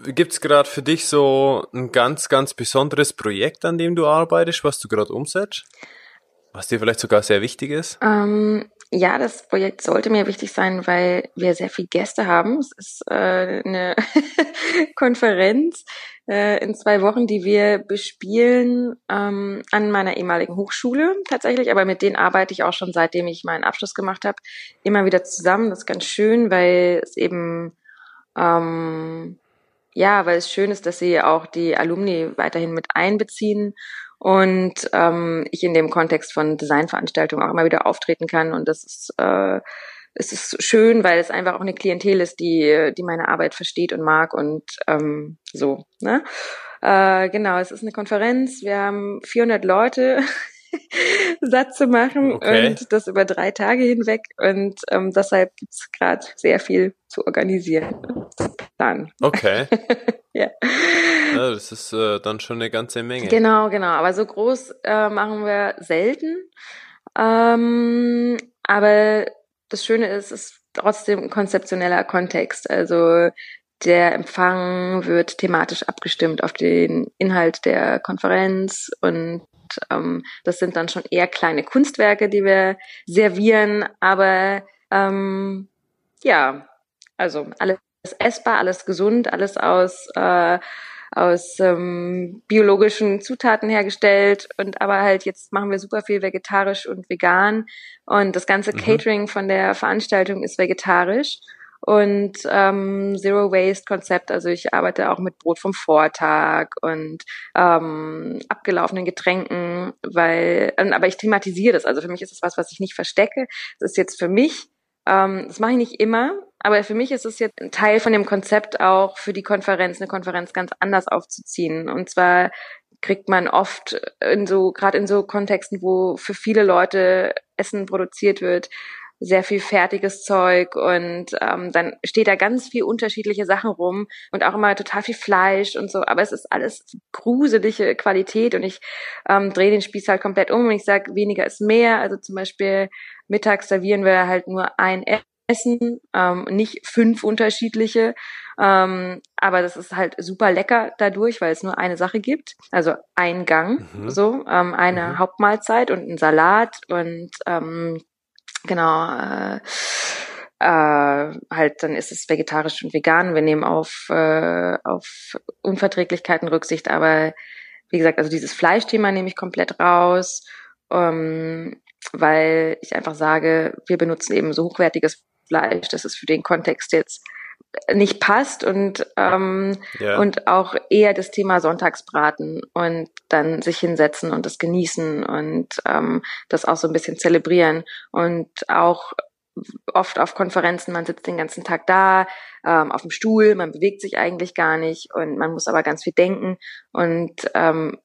gibt's gerade für dich so ein ganz, ganz besonderes Projekt, an dem du arbeitest, was du gerade umsetzt? Was dir vielleicht sogar sehr wichtig ist? Ähm, ja, das Projekt sollte mir wichtig sein, weil wir sehr viele Gäste haben. Es ist äh, eine [LAUGHS] Konferenz äh, in zwei Wochen, die wir bespielen ähm, an meiner ehemaligen Hochschule tatsächlich. Aber mit denen arbeite ich auch schon seitdem ich meinen Abschluss gemacht habe, immer wieder zusammen. Das ist ganz schön, weil es eben ähm, ja, weil es schön ist, dass sie auch die Alumni weiterhin mit einbeziehen und ähm, ich in dem Kontext von Designveranstaltungen auch immer wieder auftreten kann und das ist äh, es ist schön, weil es einfach auch eine Klientel ist, die die meine Arbeit versteht und mag und ähm, so. Ne? Äh, genau, es ist eine Konferenz. Wir haben 400 Leute [LAUGHS] satt zu machen okay. und das über drei Tage hinweg. Und ähm, deshalb gibt's gerade sehr viel zu organisieren, zu planen. Okay. [LAUGHS] ja. ja. Das ist äh, dann schon eine ganze Menge. Genau, genau. Aber so groß äh, machen wir selten. Ähm, aber das Schöne ist, es ist trotzdem ein konzeptioneller Kontext. Also der Empfang wird thematisch abgestimmt auf den Inhalt der Konferenz und ähm, das sind dann schon eher kleine Kunstwerke, die wir servieren, aber ähm, ja, also alles essbar, alles gesund, alles aus äh, aus ähm, biologischen Zutaten hergestellt und aber halt jetzt machen wir super viel vegetarisch und vegan und das ganze mhm. Catering von der Veranstaltung ist vegetarisch und ähm, Zero Waste Konzept. Also ich arbeite auch mit Brot vom Vortag und ähm, abgelaufenen Getränken, weil, ähm, aber ich thematisiere das. Also für mich ist es was, was ich nicht verstecke. Das ist jetzt für mich, ähm, das mache ich nicht immer, aber für mich ist es jetzt ein Teil von dem Konzept auch für die Konferenz, eine Konferenz ganz anders aufzuziehen. Und zwar kriegt man oft in so, gerade in so Kontexten, wo für viele Leute Essen produziert wird, sehr viel fertiges Zeug und ähm, dann steht da ganz viel unterschiedliche Sachen rum und auch immer total viel Fleisch und so, aber es ist alles gruselige Qualität und ich ähm, drehe den Spieß halt komplett um und ich sage, weniger ist mehr. Also zum Beispiel mittags servieren wir halt nur ein Essen, ähm, nicht fünf unterschiedliche. Ähm, aber das ist halt super lecker dadurch, weil es nur eine Sache gibt. Also ein Gang, mhm. so, ähm, eine mhm. Hauptmahlzeit und ein Salat und ähm, Genau. Äh, äh, halt, dann ist es vegetarisch und vegan. Wir nehmen auf, äh, auf Unverträglichkeiten Rücksicht, aber wie gesagt, also dieses Fleischthema nehme ich komplett raus, ähm, weil ich einfach sage, wir benutzen eben so hochwertiges Fleisch, das ist für den Kontext jetzt nicht passt und ähm, ja. und auch eher das Thema Sonntagsbraten und dann sich hinsetzen und das genießen und ähm, das auch so ein bisschen zelebrieren und auch oft auf Konferenzen, man sitzt den ganzen Tag da, ähm, auf dem Stuhl, man bewegt sich eigentlich gar nicht und man muss aber ganz viel denken und ähm,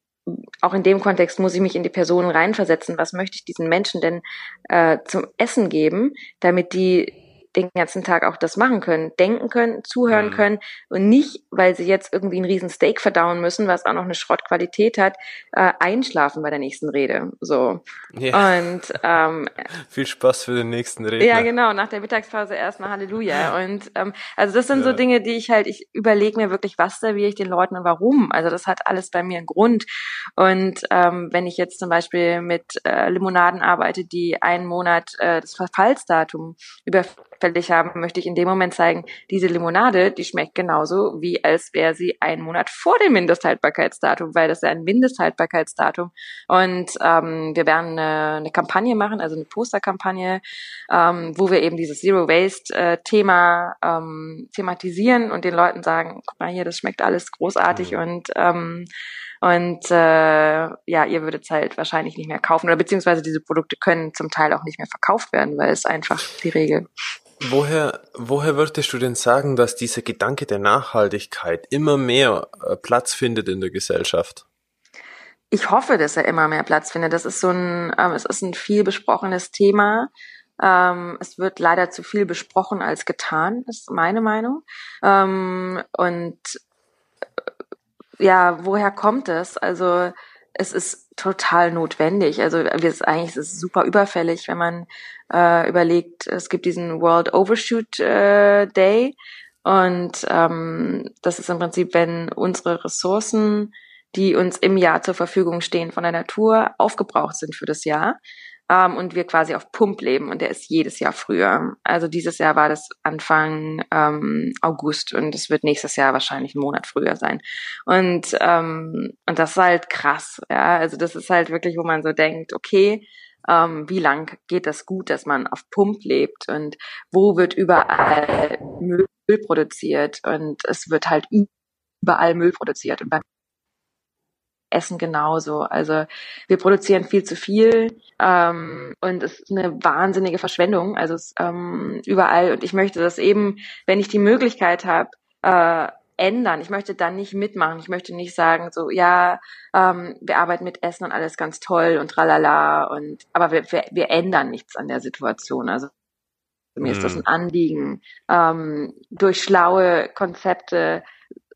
auch in dem Kontext muss ich mich in die Personen reinversetzen. Was möchte ich diesen Menschen denn äh, zum Essen geben, damit die den ganzen Tag auch das machen können, denken können, zuhören mhm. können und nicht, weil sie jetzt irgendwie einen riesen Steak verdauen müssen, was auch noch eine Schrottqualität hat, äh, einschlafen bei der nächsten Rede. So. Ja. Und ähm, [LAUGHS] viel Spaß für den nächsten Redner. Ja, genau, nach der Mittagspause erstmal Halleluja. Und ähm, also das sind ja. so Dinge, die ich halt, ich überlege mir wirklich, was serviere ich den Leuten und warum. Also das hat alles bei mir einen Grund. Und ähm, wenn ich jetzt zum Beispiel mit äh, Limonaden arbeite, die einen Monat äh, das Verfallsdatum über fällig haben, möchte ich in dem Moment zeigen, diese Limonade, die schmeckt genauso, wie als wäre sie einen Monat vor dem Mindesthaltbarkeitsdatum, weil das ist ja ein Mindesthaltbarkeitsdatum. Und ähm, wir werden eine, eine Kampagne machen, also eine Posterkampagne, ähm, wo wir eben dieses Zero Waste-Thema äh, ähm, thematisieren und den Leuten sagen, guck mal hier, das schmeckt alles großartig mhm. und ähm, und äh, ja, ihr würdet es halt wahrscheinlich nicht mehr kaufen oder beziehungsweise diese Produkte können zum Teil auch nicht mehr verkauft werden, weil es einfach die Regel. Woher, woher würdest du denn sagen, dass dieser Gedanke der Nachhaltigkeit immer mehr äh, Platz findet in der Gesellschaft? Ich hoffe, dass er immer mehr Platz findet. Das ist so ein, ähm, es ist ein viel besprochenes Thema. Ähm, es wird leider zu viel besprochen als getan, ist meine Meinung. Ähm, und äh, ja, woher kommt es? Also es ist total notwendig. Also wir ist eigentlich es ist super überfällig, wenn man äh, überlegt, es gibt diesen World Overshoot äh, Day Und ähm, das ist im Prinzip, wenn unsere Ressourcen, die uns im Jahr zur Verfügung stehen von der Natur, aufgebraucht sind für das Jahr, ähm, und wir quasi auf Pump leben und der ist jedes Jahr früher. Also dieses Jahr war das Anfang ähm, August und es wird nächstes Jahr wahrscheinlich einen Monat früher sein. Und ähm, und das ist halt krass, ja. Also das ist halt wirklich, wo man so denkt, okay, ähm, wie lang geht das gut, dass man auf Pump lebt und wo wird überall Müll produziert und es wird halt überall Müll produziert und beim Essen genauso. Also wir produzieren viel zu viel ähm, und es ist eine wahnsinnige Verschwendung. Also es, ähm, überall und ich möchte das eben, wenn ich die Möglichkeit habe, äh, ändern. Ich möchte dann nicht mitmachen. Ich möchte nicht sagen, so, ja, ähm, wir arbeiten mit Essen und alles ganz toll und tralala und aber wir, wir, wir ändern nichts an der Situation. Also mir ist das mhm. ein Anliegen, ähm, durch schlaue Konzepte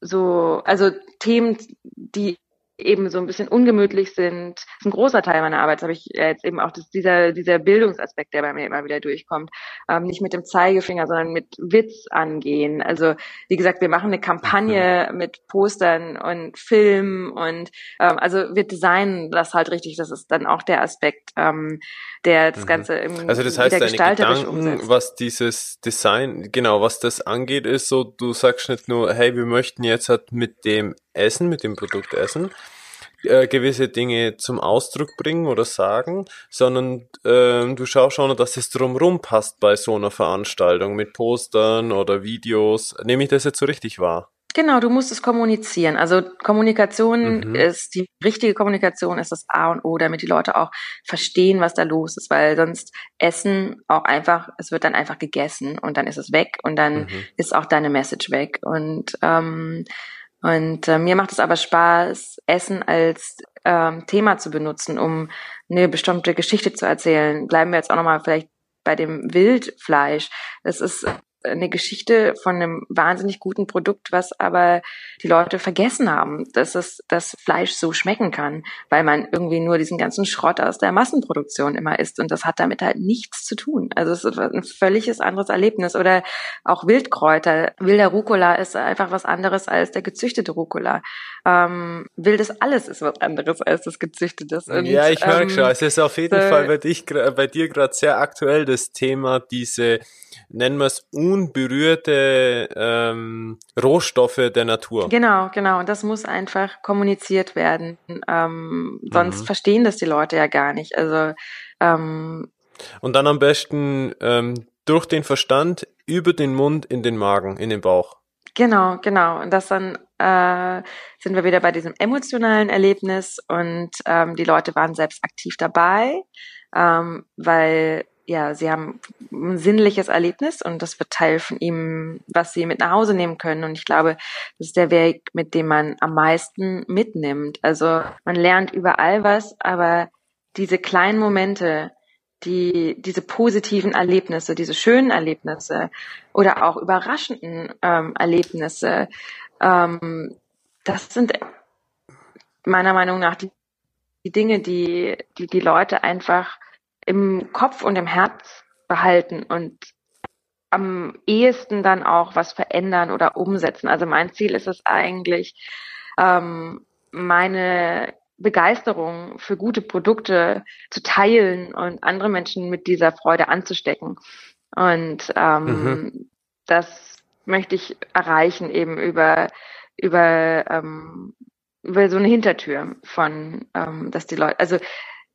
so, also Themen, die eben so ein bisschen ungemütlich sind. Das ist ein großer Teil meiner Arbeit. Das habe ich jetzt eben auch das, dieser, dieser Bildungsaspekt, der bei mir immer wieder durchkommt. Ähm, nicht mit dem Zeigefinger, sondern mit Witz angehen. Also wie gesagt, wir machen eine Kampagne mit Postern und Filmen und ähm, also wir designen das halt richtig. Das ist dann auch der Aspekt, ähm, der das mhm. Ganze im Also das heißt, deine Gedanken, umsetzt. was dieses Design, genau, was das angeht, ist so, du sagst nicht nur, hey, wir möchten jetzt halt mit dem Essen, mit dem Produkt Essen, äh, gewisse Dinge zum Ausdruck bringen oder sagen, sondern äh, du schaust schon, dass es drumrum passt bei so einer Veranstaltung mit Postern oder Videos. Nehme ich das jetzt so richtig wahr? Genau, du musst es kommunizieren. Also Kommunikation mhm. ist die richtige Kommunikation ist das A und O, damit die Leute auch verstehen, was da los ist, weil sonst Essen auch einfach, es wird dann einfach gegessen und dann ist es weg und dann mhm. ist auch deine Message weg und ähm, und äh, mir macht es aber Spaß, Essen als ähm, Thema zu benutzen, um eine bestimmte Geschichte zu erzählen. Bleiben wir jetzt auch nochmal vielleicht bei dem Wildfleisch. Das ist eine Geschichte von einem wahnsinnig guten Produkt, was aber die Leute vergessen haben, dass es das Fleisch so schmecken kann, weil man irgendwie nur diesen ganzen Schrott aus der Massenproduktion immer isst und das hat damit halt nichts zu tun. Also es ist ein völliges anderes Erlebnis oder auch Wildkräuter. Wilder Rucola ist einfach was anderes als der gezüchtete Rucola. Ähm, wildes alles ist was anderes als das gezüchtete. Und, ja, ich merke ähm, schon. Es ist auf jeden Fall bei, dich, bei dir gerade sehr aktuell das Thema diese nennen wir es, unberührte ähm, Rohstoffe der Natur. Genau, genau. Und das muss einfach kommuniziert werden. Ähm, sonst mhm. verstehen das die Leute ja gar nicht. Also ähm, und dann am besten ähm, durch den Verstand über den Mund in den Magen, in den Bauch. Genau, genau. Und das dann äh, sind wir wieder bei diesem emotionalen Erlebnis und ähm, die Leute waren selbst aktiv dabei, ähm, weil ja, sie haben ein sinnliches Erlebnis und das wird Teil von ihm, was sie mit nach Hause nehmen können. Und ich glaube, das ist der Weg, mit dem man am meisten mitnimmt. Also man lernt überall was, aber diese kleinen Momente, die, diese positiven Erlebnisse, diese schönen Erlebnisse oder auch überraschenden ähm, Erlebnisse, ähm, das sind meiner Meinung nach die, die Dinge, die, die die Leute einfach im Kopf und im Herz behalten und am ehesten dann auch was verändern oder umsetzen. Also mein Ziel ist es eigentlich, ähm, meine Begeisterung für gute Produkte zu teilen und andere Menschen mit dieser Freude anzustecken. Und ähm, mhm. das möchte ich erreichen eben über über ähm, über so eine Hintertür von, ähm, dass die Leute, also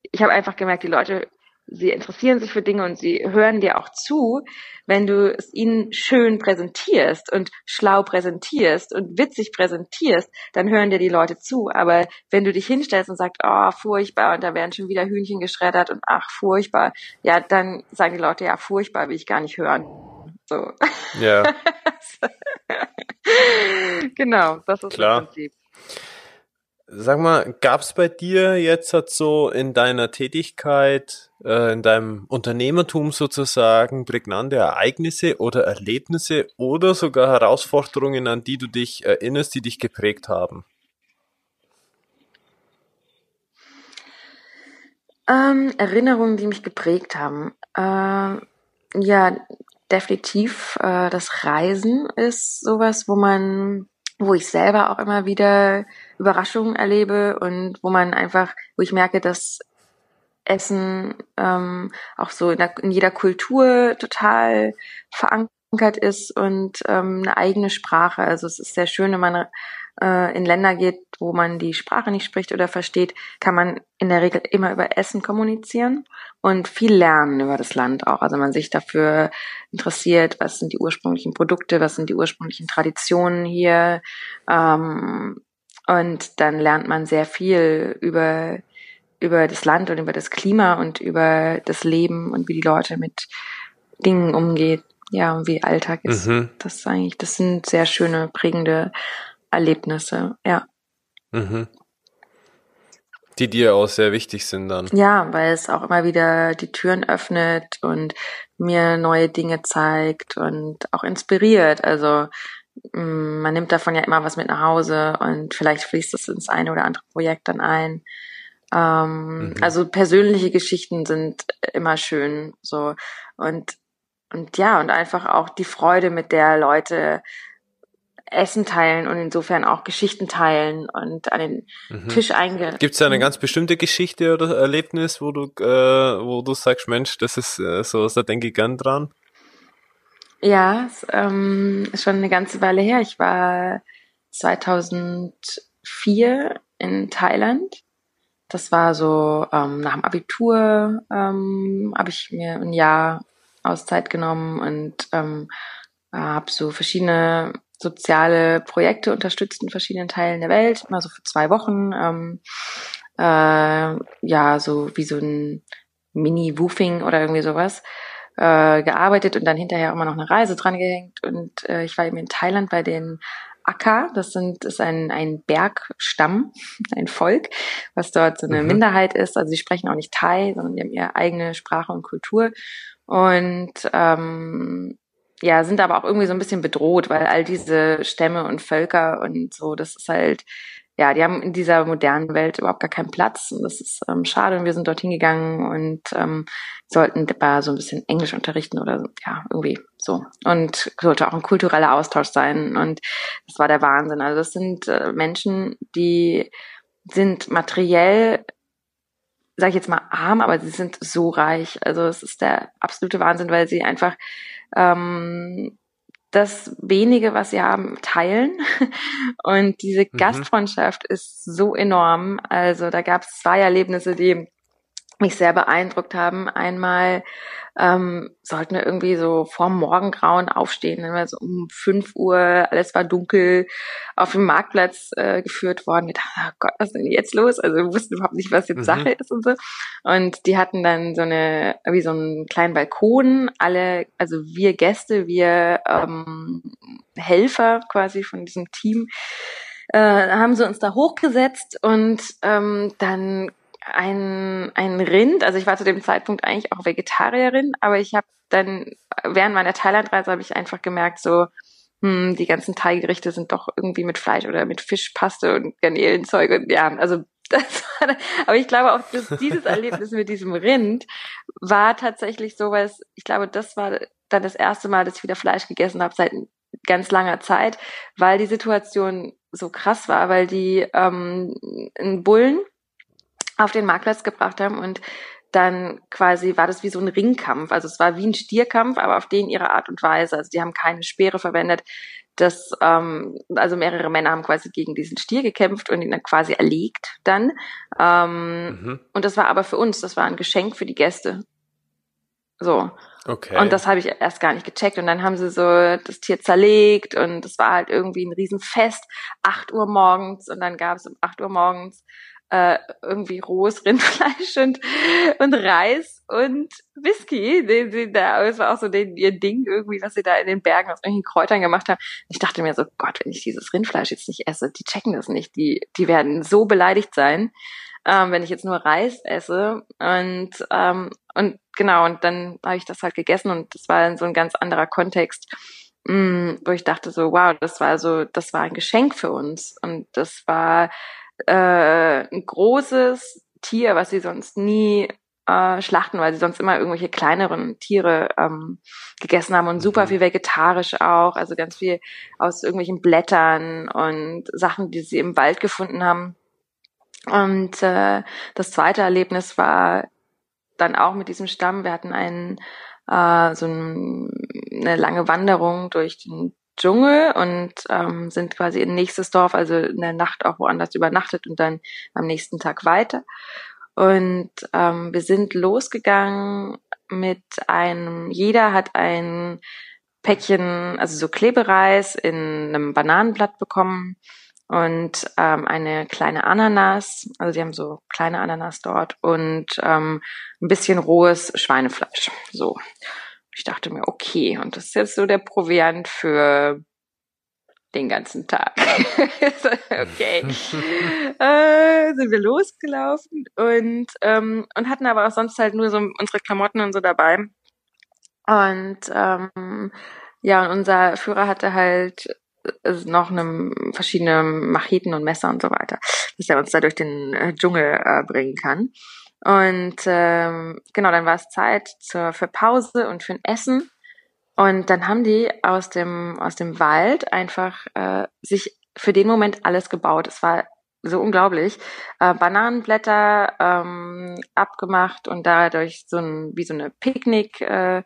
ich habe einfach gemerkt, die Leute sie interessieren sich für Dinge und sie hören dir auch zu, wenn du es ihnen schön präsentierst und schlau präsentierst und witzig präsentierst, dann hören dir die Leute zu. Aber wenn du dich hinstellst und sagst, oh, furchtbar, und da werden schon wieder Hühnchen geschreddert und ach, furchtbar, ja, dann sagen die Leute, ja, furchtbar will ich gar nicht hören. So. Ja. [LAUGHS] genau, das ist Klar. das Prinzip. Sag mal, gab es bei dir jetzt halt so in deiner Tätigkeit, äh, in deinem Unternehmertum sozusagen prägnante Ereignisse oder Erlebnisse oder sogar Herausforderungen, an die du dich erinnerst, die dich geprägt haben? Ähm, Erinnerungen, die mich geprägt haben. Ähm, ja, definitiv äh, das Reisen ist sowas, wo man, wo ich selber auch immer wieder Überraschungen erlebe und wo man einfach, wo ich merke, dass Essen ähm, auch so in, der, in jeder Kultur total verankert ist und ähm, eine eigene Sprache. Also es ist sehr schön, wenn man äh, in Länder geht, wo man die Sprache nicht spricht oder versteht, kann man in der Regel immer über Essen kommunizieren und viel lernen über das Land auch. Also man sich dafür interessiert, was sind die ursprünglichen Produkte, was sind die ursprünglichen Traditionen hier. Ähm, und dann lernt man sehr viel über über das Land und über das Klima und über das Leben und wie die Leute mit Dingen umgeht, ja, und wie Alltag ist. Mhm. Das ist eigentlich, das sind sehr schöne, prägende Erlebnisse, ja. Mhm. Die dir auch sehr wichtig sind dann. Ja, weil es auch immer wieder die Türen öffnet und mir neue Dinge zeigt und auch inspiriert. Also mm, man nimmt davon ja immer was mit nach Hause und vielleicht fließt es ins eine oder andere Projekt dann ein. Ähm, mhm. Also persönliche Geschichten sind immer schön so und und ja und einfach auch die Freude, mit der Leute Essen teilen und insofern auch Geschichten teilen und an den mhm. Tisch eingehen. Gibt es da eine ganz bestimmte Geschichte oder Erlebnis, wo du, äh, wo du sagst, Mensch, das ist äh, so, da denke ich gern dran? Ja, ist, ähm, ist schon eine ganze Weile her. Ich war 2004 in Thailand das war so ähm, nach dem Abitur ähm, habe ich mir ein Jahr Auszeit genommen und ähm, habe so verschiedene soziale Projekte unterstützt in verschiedenen Teilen der Welt, immer so für zwei Wochen. Ähm, äh, ja, so wie so ein Mini-Woofing oder irgendwie sowas äh, gearbeitet und dann hinterher immer noch eine Reise dran gehängt. Und äh, ich war eben in Thailand bei den Akka, das sind, ist ein, ein Bergstamm, [LAUGHS] ein Volk, was dort so eine mhm. Minderheit ist. Also sie sprechen auch nicht Thai, sondern die haben ihre eigene Sprache und Kultur. Und ähm, ja, sind aber auch irgendwie so ein bisschen bedroht, weil all diese Stämme und Völker und so, das ist halt ja, die haben in dieser modernen Welt überhaupt gar keinen Platz und das ist ähm, schade und wir sind dorthin gegangen und ähm, sollten da so ein bisschen Englisch unterrichten oder ja, irgendwie so. Und sollte auch ein kultureller Austausch sein und das war der Wahnsinn. Also das sind äh, Menschen, die sind materiell sage ich jetzt mal arm, aber sie sind so reich. Also es ist der absolute Wahnsinn, weil sie einfach ähm, das wenige, was sie haben, teilen. [LAUGHS] Und diese mhm. Gastfreundschaft ist so enorm. Also da gab es zwei Erlebnisse, die mich sehr beeindruckt haben. Einmal ähm, sollten wir irgendwie so vorm Morgengrauen aufstehen. Dann war so um fünf Uhr, alles war dunkel, auf dem Marktplatz äh, geführt worden. Wir dachten, oh Gott, was ist denn jetzt los? Also wir wussten überhaupt nicht, was jetzt mhm. Sache ist und so. Und die hatten dann so eine, wie so einen kleinen Balkon. Alle, also wir Gäste, wir ähm, Helfer quasi von diesem Team, äh, haben sie uns da hochgesetzt und ähm, dann ein, ein Rind, also ich war zu dem Zeitpunkt eigentlich auch Vegetarierin, aber ich habe dann während meiner Thailandreise habe ich einfach gemerkt, so hm, die ganzen Thai-Gerichte sind doch irgendwie mit Fleisch oder mit Fischpaste und Garnelenzeug und ja, also [LAUGHS] das war, aber ich glaube auch, dass dieses Erlebnis mit diesem Rind war tatsächlich sowas, ich glaube, das war dann das erste Mal, dass ich wieder Fleisch gegessen habe seit ganz langer Zeit, weil die Situation so krass war, weil die ähm, einen Bullen auf den Marktplatz gebracht haben und dann quasi war das wie so ein Ringkampf. Also es war wie ein Stierkampf, aber auf den ihre Art und Weise. Also die haben keine Speere verwendet. Das, ähm, also mehrere Männer haben quasi gegen diesen Stier gekämpft und ihn dann quasi erlegt dann. Ähm, mhm. Und das war aber für uns, das war ein Geschenk für die Gäste. So. Okay. Und das habe ich erst gar nicht gecheckt. Und dann haben sie so das Tier zerlegt und es war halt irgendwie ein Riesenfest. Acht Uhr morgens und dann gab es um acht Uhr morgens äh, irgendwie rohes Rindfleisch und, und Reis und Whisky. Das war auch so den, ihr Ding irgendwie, was sie da in den Bergen aus irgendwelchen Kräutern gemacht haben. Ich dachte mir so, Gott, wenn ich dieses Rindfleisch jetzt nicht esse, die checken das nicht. Die, die werden so beleidigt sein, ähm, wenn ich jetzt nur Reis esse. Und, ähm, und genau, und dann habe ich das halt gegessen und das war so ein ganz anderer Kontext mh, mm, wo ich dachte so, wow, das war so, das war ein Geschenk für uns und das war äh, ein großes Tier, was sie sonst nie äh, schlachten, weil sie sonst immer irgendwelche kleineren Tiere ähm, gegessen haben und super mhm. viel vegetarisch auch, also ganz viel aus irgendwelchen Blättern und Sachen, die sie im Wald gefunden haben. Und äh, das zweite Erlebnis war dann auch mit diesem Stamm. Wir hatten einen äh, so ein, eine lange Wanderung durch den Dschungel und ähm, sind quasi in nächstes Dorf, also in der Nacht auch woanders übernachtet und dann am nächsten Tag weiter. Und ähm, wir sind losgegangen mit einem, jeder hat ein Päckchen, also so Klebereis in einem Bananenblatt bekommen und ähm, eine kleine Ananas, also die haben so kleine Ananas dort und ähm, ein bisschen rohes Schweinefleisch. So. Ich dachte mir, okay, und das ist jetzt so der Proviant für den ganzen Tag. [LAUGHS] okay. [LAUGHS] äh, sind wir losgelaufen und, ähm, und hatten aber auch sonst halt nur so unsere Klamotten und so dabei. Und ähm, ja, und unser Führer hatte halt äh, noch eine, verschiedene Macheten und Messer und so weiter, dass er uns da durch den äh, Dschungel äh, bringen kann. Und ähm, genau, dann war es Zeit zur, für Pause und für ein Essen. Und dann haben die aus dem, aus dem Wald einfach äh, sich für den Moment alles gebaut. Es war so unglaublich. Äh, Bananenblätter ähm, abgemacht und dadurch so ein, wie so eine Picknick, äh,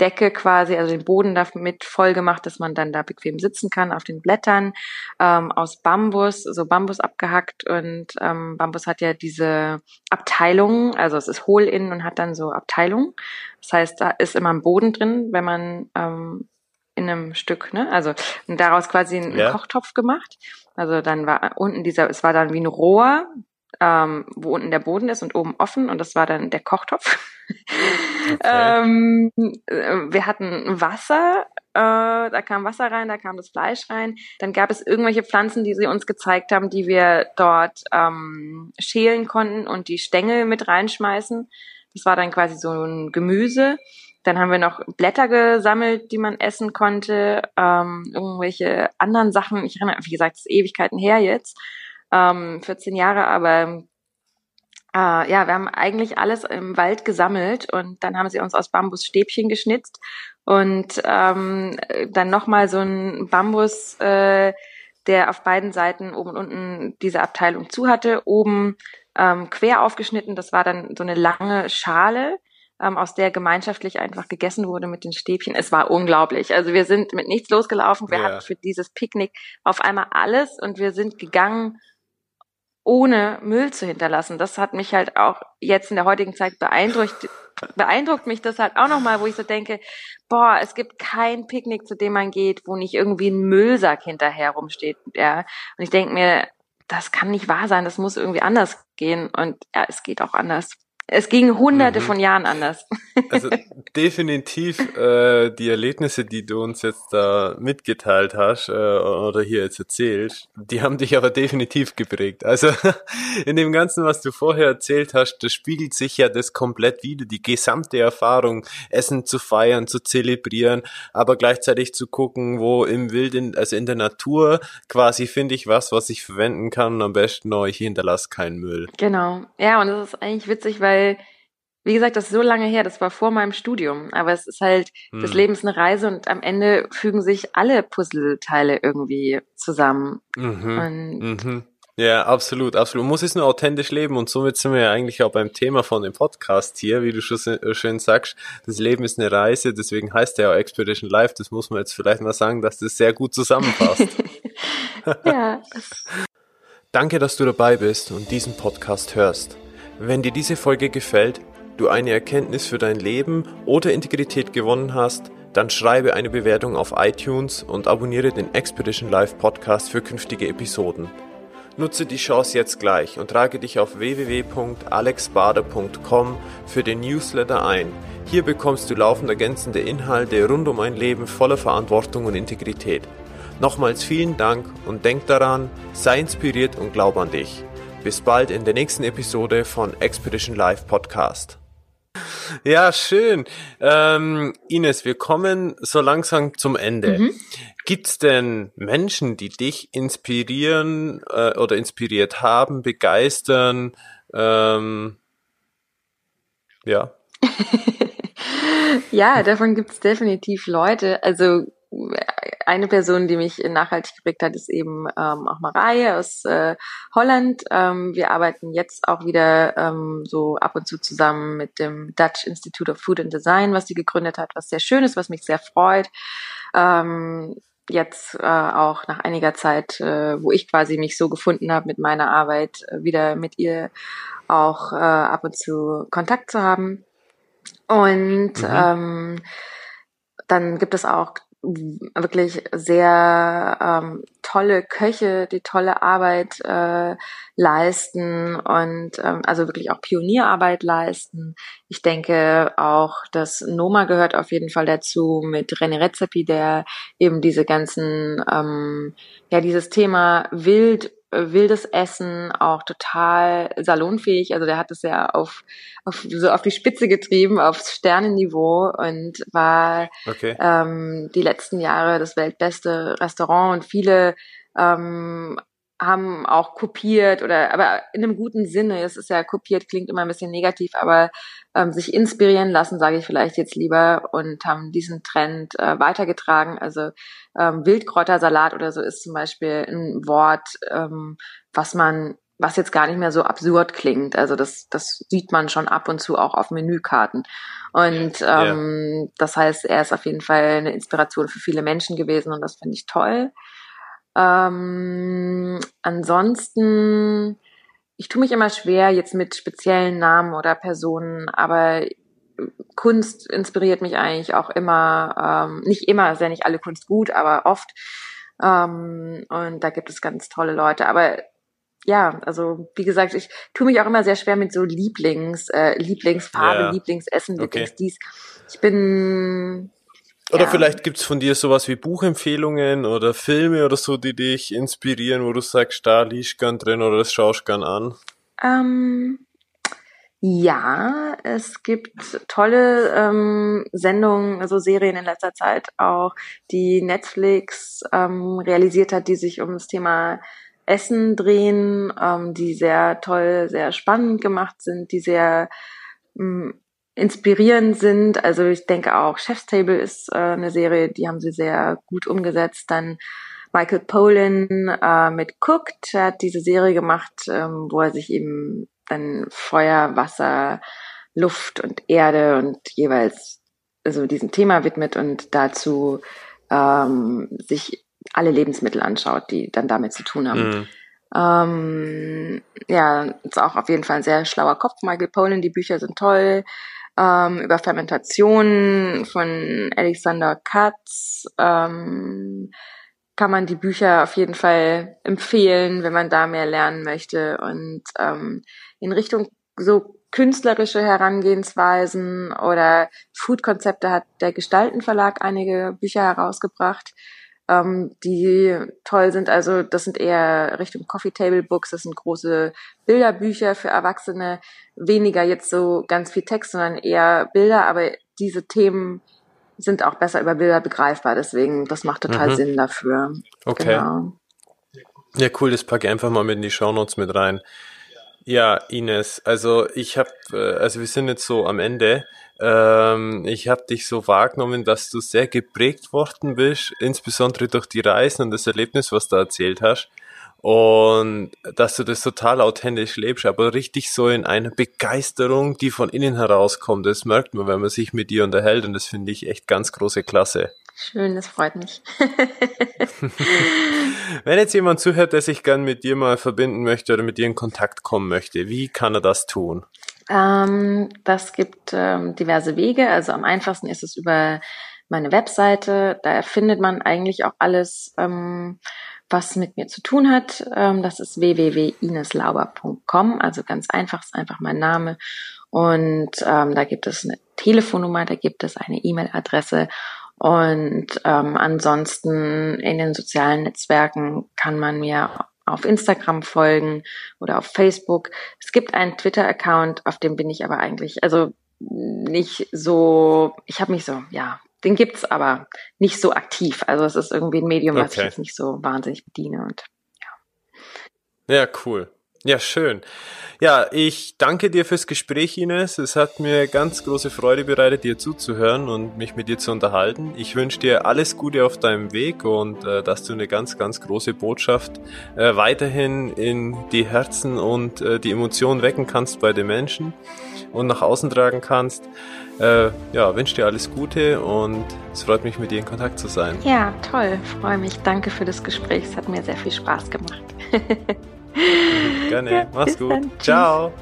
Decke quasi, also den Boden damit voll gemacht, dass man dann da bequem sitzen kann auf den Blättern, ähm, aus Bambus, so Bambus abgehackt und ähm, Bambus hat ja diese Abteilungen, also es ist hohl innen und hat dann so Abteilungen. Das heißt, da ist immer ein Boden drin, wenn man ähm, in einem Stück, ne? Also und daraus quasi einen ja. Kochtopf gemacht. Also dann war unten dieser, es war dann wie ein Rohr, ähm, wo unten der Boden ist und oben offen und das war dann der Kochtopf. [LAUGHS] Okay. ähm, wir hatten Wasser, äh, da kam Wasser rein, da kam das Fleisch rein. Dann gab es irgendwelche Pflanzen, die sie uns gezeigt haben, die wir dort ähm, schälen konnten und die Stängel mit reinschmeißen. Das war dann quasi so ein Gemüse. Dann haben wir noch Blätter gesammelt, die man essen konnte, ähm, irgendwelche anderen Sachen. Ich erinnere, wie gesagt, es ist Ewigkeiten her jetzt ähm, 14 Jahre, aber äh, ja, wir haben eigentlich alles im Wald gesammelt und dann haben sie uns aus Bambus Stäbchen geschnitzt und ähm, dann nochmal so ein Bambus, äh, der auf beiden Seiten oben und unten diese Abteilung zu hatte, oben ähm, quer aufgeschnitten. Das war dann so eine lange Schale, ähm, aus der gemeinschaftlich einfach gegessen wurde mit den Stäbchen. Es war unglaublich. Also wir sind mit nichts losgelaufen. Wir ja. hatten für dieses Picknick auf einmal alles und wir sind gegangen ohne Müll zu hinterlassen. Das hat mich halt auch jetzt in der heutigen Zeit beeindruckt. Beeindruckt mich das halt auch nochmal, wo ich so denke, boah, es gibt kein Picknick, zu dem man geht, wo nicht irgendwie ein Müllsack hinterher rumsteht. Ja. Und ich denke mir, das kann nicht wahr sein, das muss irgendwie anders gehen. Und ja, es geht auch anders. Es ging hunderte mhm. von Jahren anders. [LAUGHS] Also definitiv äh, die Erlebnisse, die du uns jetzt da mitgeteilt hast äh, oder hier jetzt erzählst, die haben dich aber definitiv geprägt. Also [LAUGHS] in dem Ganzen, was du vorher erzählt hast, das spiegelt sich ja das komplett wieder, die gesamte Erfahrung, Essen zu feiern, zu zelebrieren, aber gleichzeitig zu gucken, wo im Wild, in, also in der Natur quasi finde ich was, was ich verwenden kann und am besten noch, ich hinterlasse keinen Müll. Genau. Ja, und das ist eigentlich witzig, weil weil, wie gesagt, das ist so lange her, das war vor meinem Studium, aber es ist halt, hm. das Leben ist eine Reise und am Ende fügen sich alle Puzzleteile irgendwie zusammen. Mhm. Mhm. Ja, absolut, absolut. Man muss es nur authentisch leben und somit sind wir ja eigentlich auch beim Thema von dem Podcast hier, wie du schon schön sagst. Das Leben ist eine Reise, deswegen heißt der auch Expedition Life. Das muss man jetzt vielleicht mal sagen, dass das sehr gut zusammenpasst. [LAUGHS] ja. Danke, dass du dabei bist und diesen Podcast hörst. Wenn dir diese Folge gefällt, du eine Erkenntnis für dein Leben oder Integrität gewonnen hast, dann schreibe eine Bewertung auf iTunes und abonniere den Expedition Live Podcast für künftige Episoden. Nutze die Chance jetzt gleich und trage dich auf www.alexbader.com für den Newsletter ein. Hier bekommst du laufend ergänzende Inhalte rund um ein Leben voller Verantwortung und Integrität. Nochmals vielen Dank und denk daran, sei inspiriert und glaub an dich. Bis bald in der nächsten Episode von Expedition Live Podcast. Ja, schön. Ähm, Ines, wir kommen so langsam zum Ende. Mhm. Gibt's denn Menschen, die dich inspirieren äh, oder inspiriert haben, begeistern? Ähm, Ja. [LAUGHS] ja, davon gibt es definitiv Leute. Also eine Person, die mich nachhaltig geprägt hat, ist eben ähm, auch Mareie aus äh, Holland. Ähm, wir arbeiten jetzt auch wieder ähm, so ab und zu zusammen mit dem Dutch Institute of Food and Design, was sie gegründet hat, was sehr schön ist, was mich sehr freut. Ähm, jetzt äh, auch nach einiger Zeit, äh, wo ich quasi mich so gefunden habe mit meiner Arbeit, äh, wieder mit ihr auch äh, ab und zu Kontakt zu haben. Und mhm. ähm, dann gibt es auch wirklich sehr ähm, tolle Köche, die tolle Arbeit äh, leisten und ähm, also wirklich auch Pionierarbeit leisten. Ich denke auch, dass Noma gehört auf jeden Fall dazu mit René Rezepi, der eben diese ganzen, ähm, ja, dieses Thema Wild wildes Essen auch total salonfähig. Also der hat es ja auf, auf so auf die Spitze getrieben, aufs Sternenniveau und war okay. ähm, die letzten Jahre das weltbeste Restaurant und viele ähm, haben auch kopiert oder aber in einem guten Sinne. Es ist ja kopiert, klingt immer ein bisschen negativ, aber ähm, sich inspirieren lassen, sage ich vielleicht jetzt lieber, und haben diesen Trend äh, weitergetragen. Also ähm, Wildkräutersalat oder so ist zum Beispiel ein Wort, ähm, was man was jetzt gar nicht mehr so absurd klingt. Also das, das sieht man schon ab und zu auch auf Menükarten. Und ähm, yeah. das heißt, er ist auf jeden Fall eine Inspiration für viele Menschen gewesen und das finde ich toll. Ähm, ansonsten, ich tue mich immer schwer jetzt mit speziellen Namen oder Personen, aber Kunst inspiriert mich eigentlich auch immer, ähm, nicht immer, ist ja nicht alle Kunst gut, aber oft. Ähm, und da gibt es ganz tolle Leute. Aber ja, also wie gesagt, ich tue mich auch immer sehr schwer mit so Lieblings, äh, Lieblingsfarbe, ja. Lieblingsessen, Lieblings okay. Ich bin oder ja. vielleicht gibt's von dir sowas wie Buchempfehlungen oder Filme oder so, die dich inspirieren, wo du sagst, da liest gern drin oder das schaust gern an. Ähm, ja, es gibt tolle ähm, Sendungen, also Serien in letzter Zeit auch, die Netflix ähm, realisiert hat, die sich um das Thema Essen drehen, ähm, die sehr toll, sehr spannend gemacht sind, die sehr ähm, inspirierend sind. Also ich denke auch Chef's Table ist äh, eine Serie, die haben sie sehr gut umgesetzt. Dann Michael Polin äh, mit Cooked hat diese Serie gemacht, ähm, wo er sich eben dann Feuer, Wasser, Luft und Erde und jeweils also diesem Thema widmet und dazu ähm, sich alle Lebensmittel anschaut, die dann damit zu tun haben. Mhm. Ähm, ja, ist auch auf jeden Fall ein sehr schlauer Kopf. Michael Polin, die Bücher sind toll ähm, über Fermentation von Alexander Katz. Ähm, kann man die Bücher auf jeden Fall empfehlen, wenn man da mehr lernen möchte. Und ähm, in Richtung so künstlerische Herangehensweisen oder Food-Konzepte hat der Gestaltenverlag einige Bücher herausgebracht ähm, die toll sind. Also das sind eher Richtung Coffee Table Books, das sind große Bilderbücher für Erwachsene, weniger jetzt so ganz viel Text, sondern eher Bilder, aber diese Themen sind auch besser über Bilder begreifbar, deswegen das macht total mhm. Sinn dafür. Okay. Genau. Ja, cool, das packe ich einfach mal mit in die Shownotes mit rein. Ja, Ines, also ich habe, äh, also wir sind jetzt so am Ende. Ähm, ich habe dich so wahrgenommen, dass du sehr geprägt worden bist, insbesondere durch die Reisen und das Erlebnis, was du erzählt hast. Und dass du das total authentisch lebst, aber richtig so in einer Begeisterung, die von innen herauskommt. Das merkt man, wenn man sich mit dir unterhält und das finde ich echt ganz große Klasse. Schön, das freut mich. [LAUGHS] Wenn jetzt jemand zuhört, der sich gern mit dir mal verbinden möchte oder mit dir in Kontakt kommen möchte, wie kann er das tun? Ähm, das gibt ähm, diverse Wege. Also am einfachsten ist es über meine Webseite. Da findet man eigentlich auch alles, ähm, was mit mir zu tun hat. Ähm, das ist www.ineslauber.com. Also ganz einfach, ist einfach mein Name. Und ähm, da gibt es eine Telefonnummer, da gibt es eine E-Mail-Adresse und ähm, ansonsten in den sozialen Netzwerken kann man mir auf Instagram folgen oder auf Facebook. Es gibt einen Twitter-Account, auf dem bin ich aber eigentlich, also nicht so, ich habe mich so, ja, den gibt's aber nicht so aktiv. Also es ist irgendwie ein Medium, was okay. ich jetzt nicht so wahnsinnig bediene und ja. Ja, cool. Ja, schön. Ja, ich danke dir fürs Gespräch, Ines. Es hat mir ganz große Freude bereitet, dir zuzuhören und mich mit dir zu unterhalten. Ich wünsche dir alles Gute auf deinem Weg und äh, dass du eine ganz, ganz große Botschaft äh, weiterhin in die Herzen und äh, die Emotionen wecken kannst bei den Menschen und nach außen tragen kannst. Äh, ja, wünsche dir alles Gute und es freut mich, mit dir in Kontakt zu sein. Ja, toll, freue mich. Danke für das Gespräch. Es hat mir sehr viel Spaß gemacht. [LAUGHS] Ja, Mach's gut. Dann. Ciao.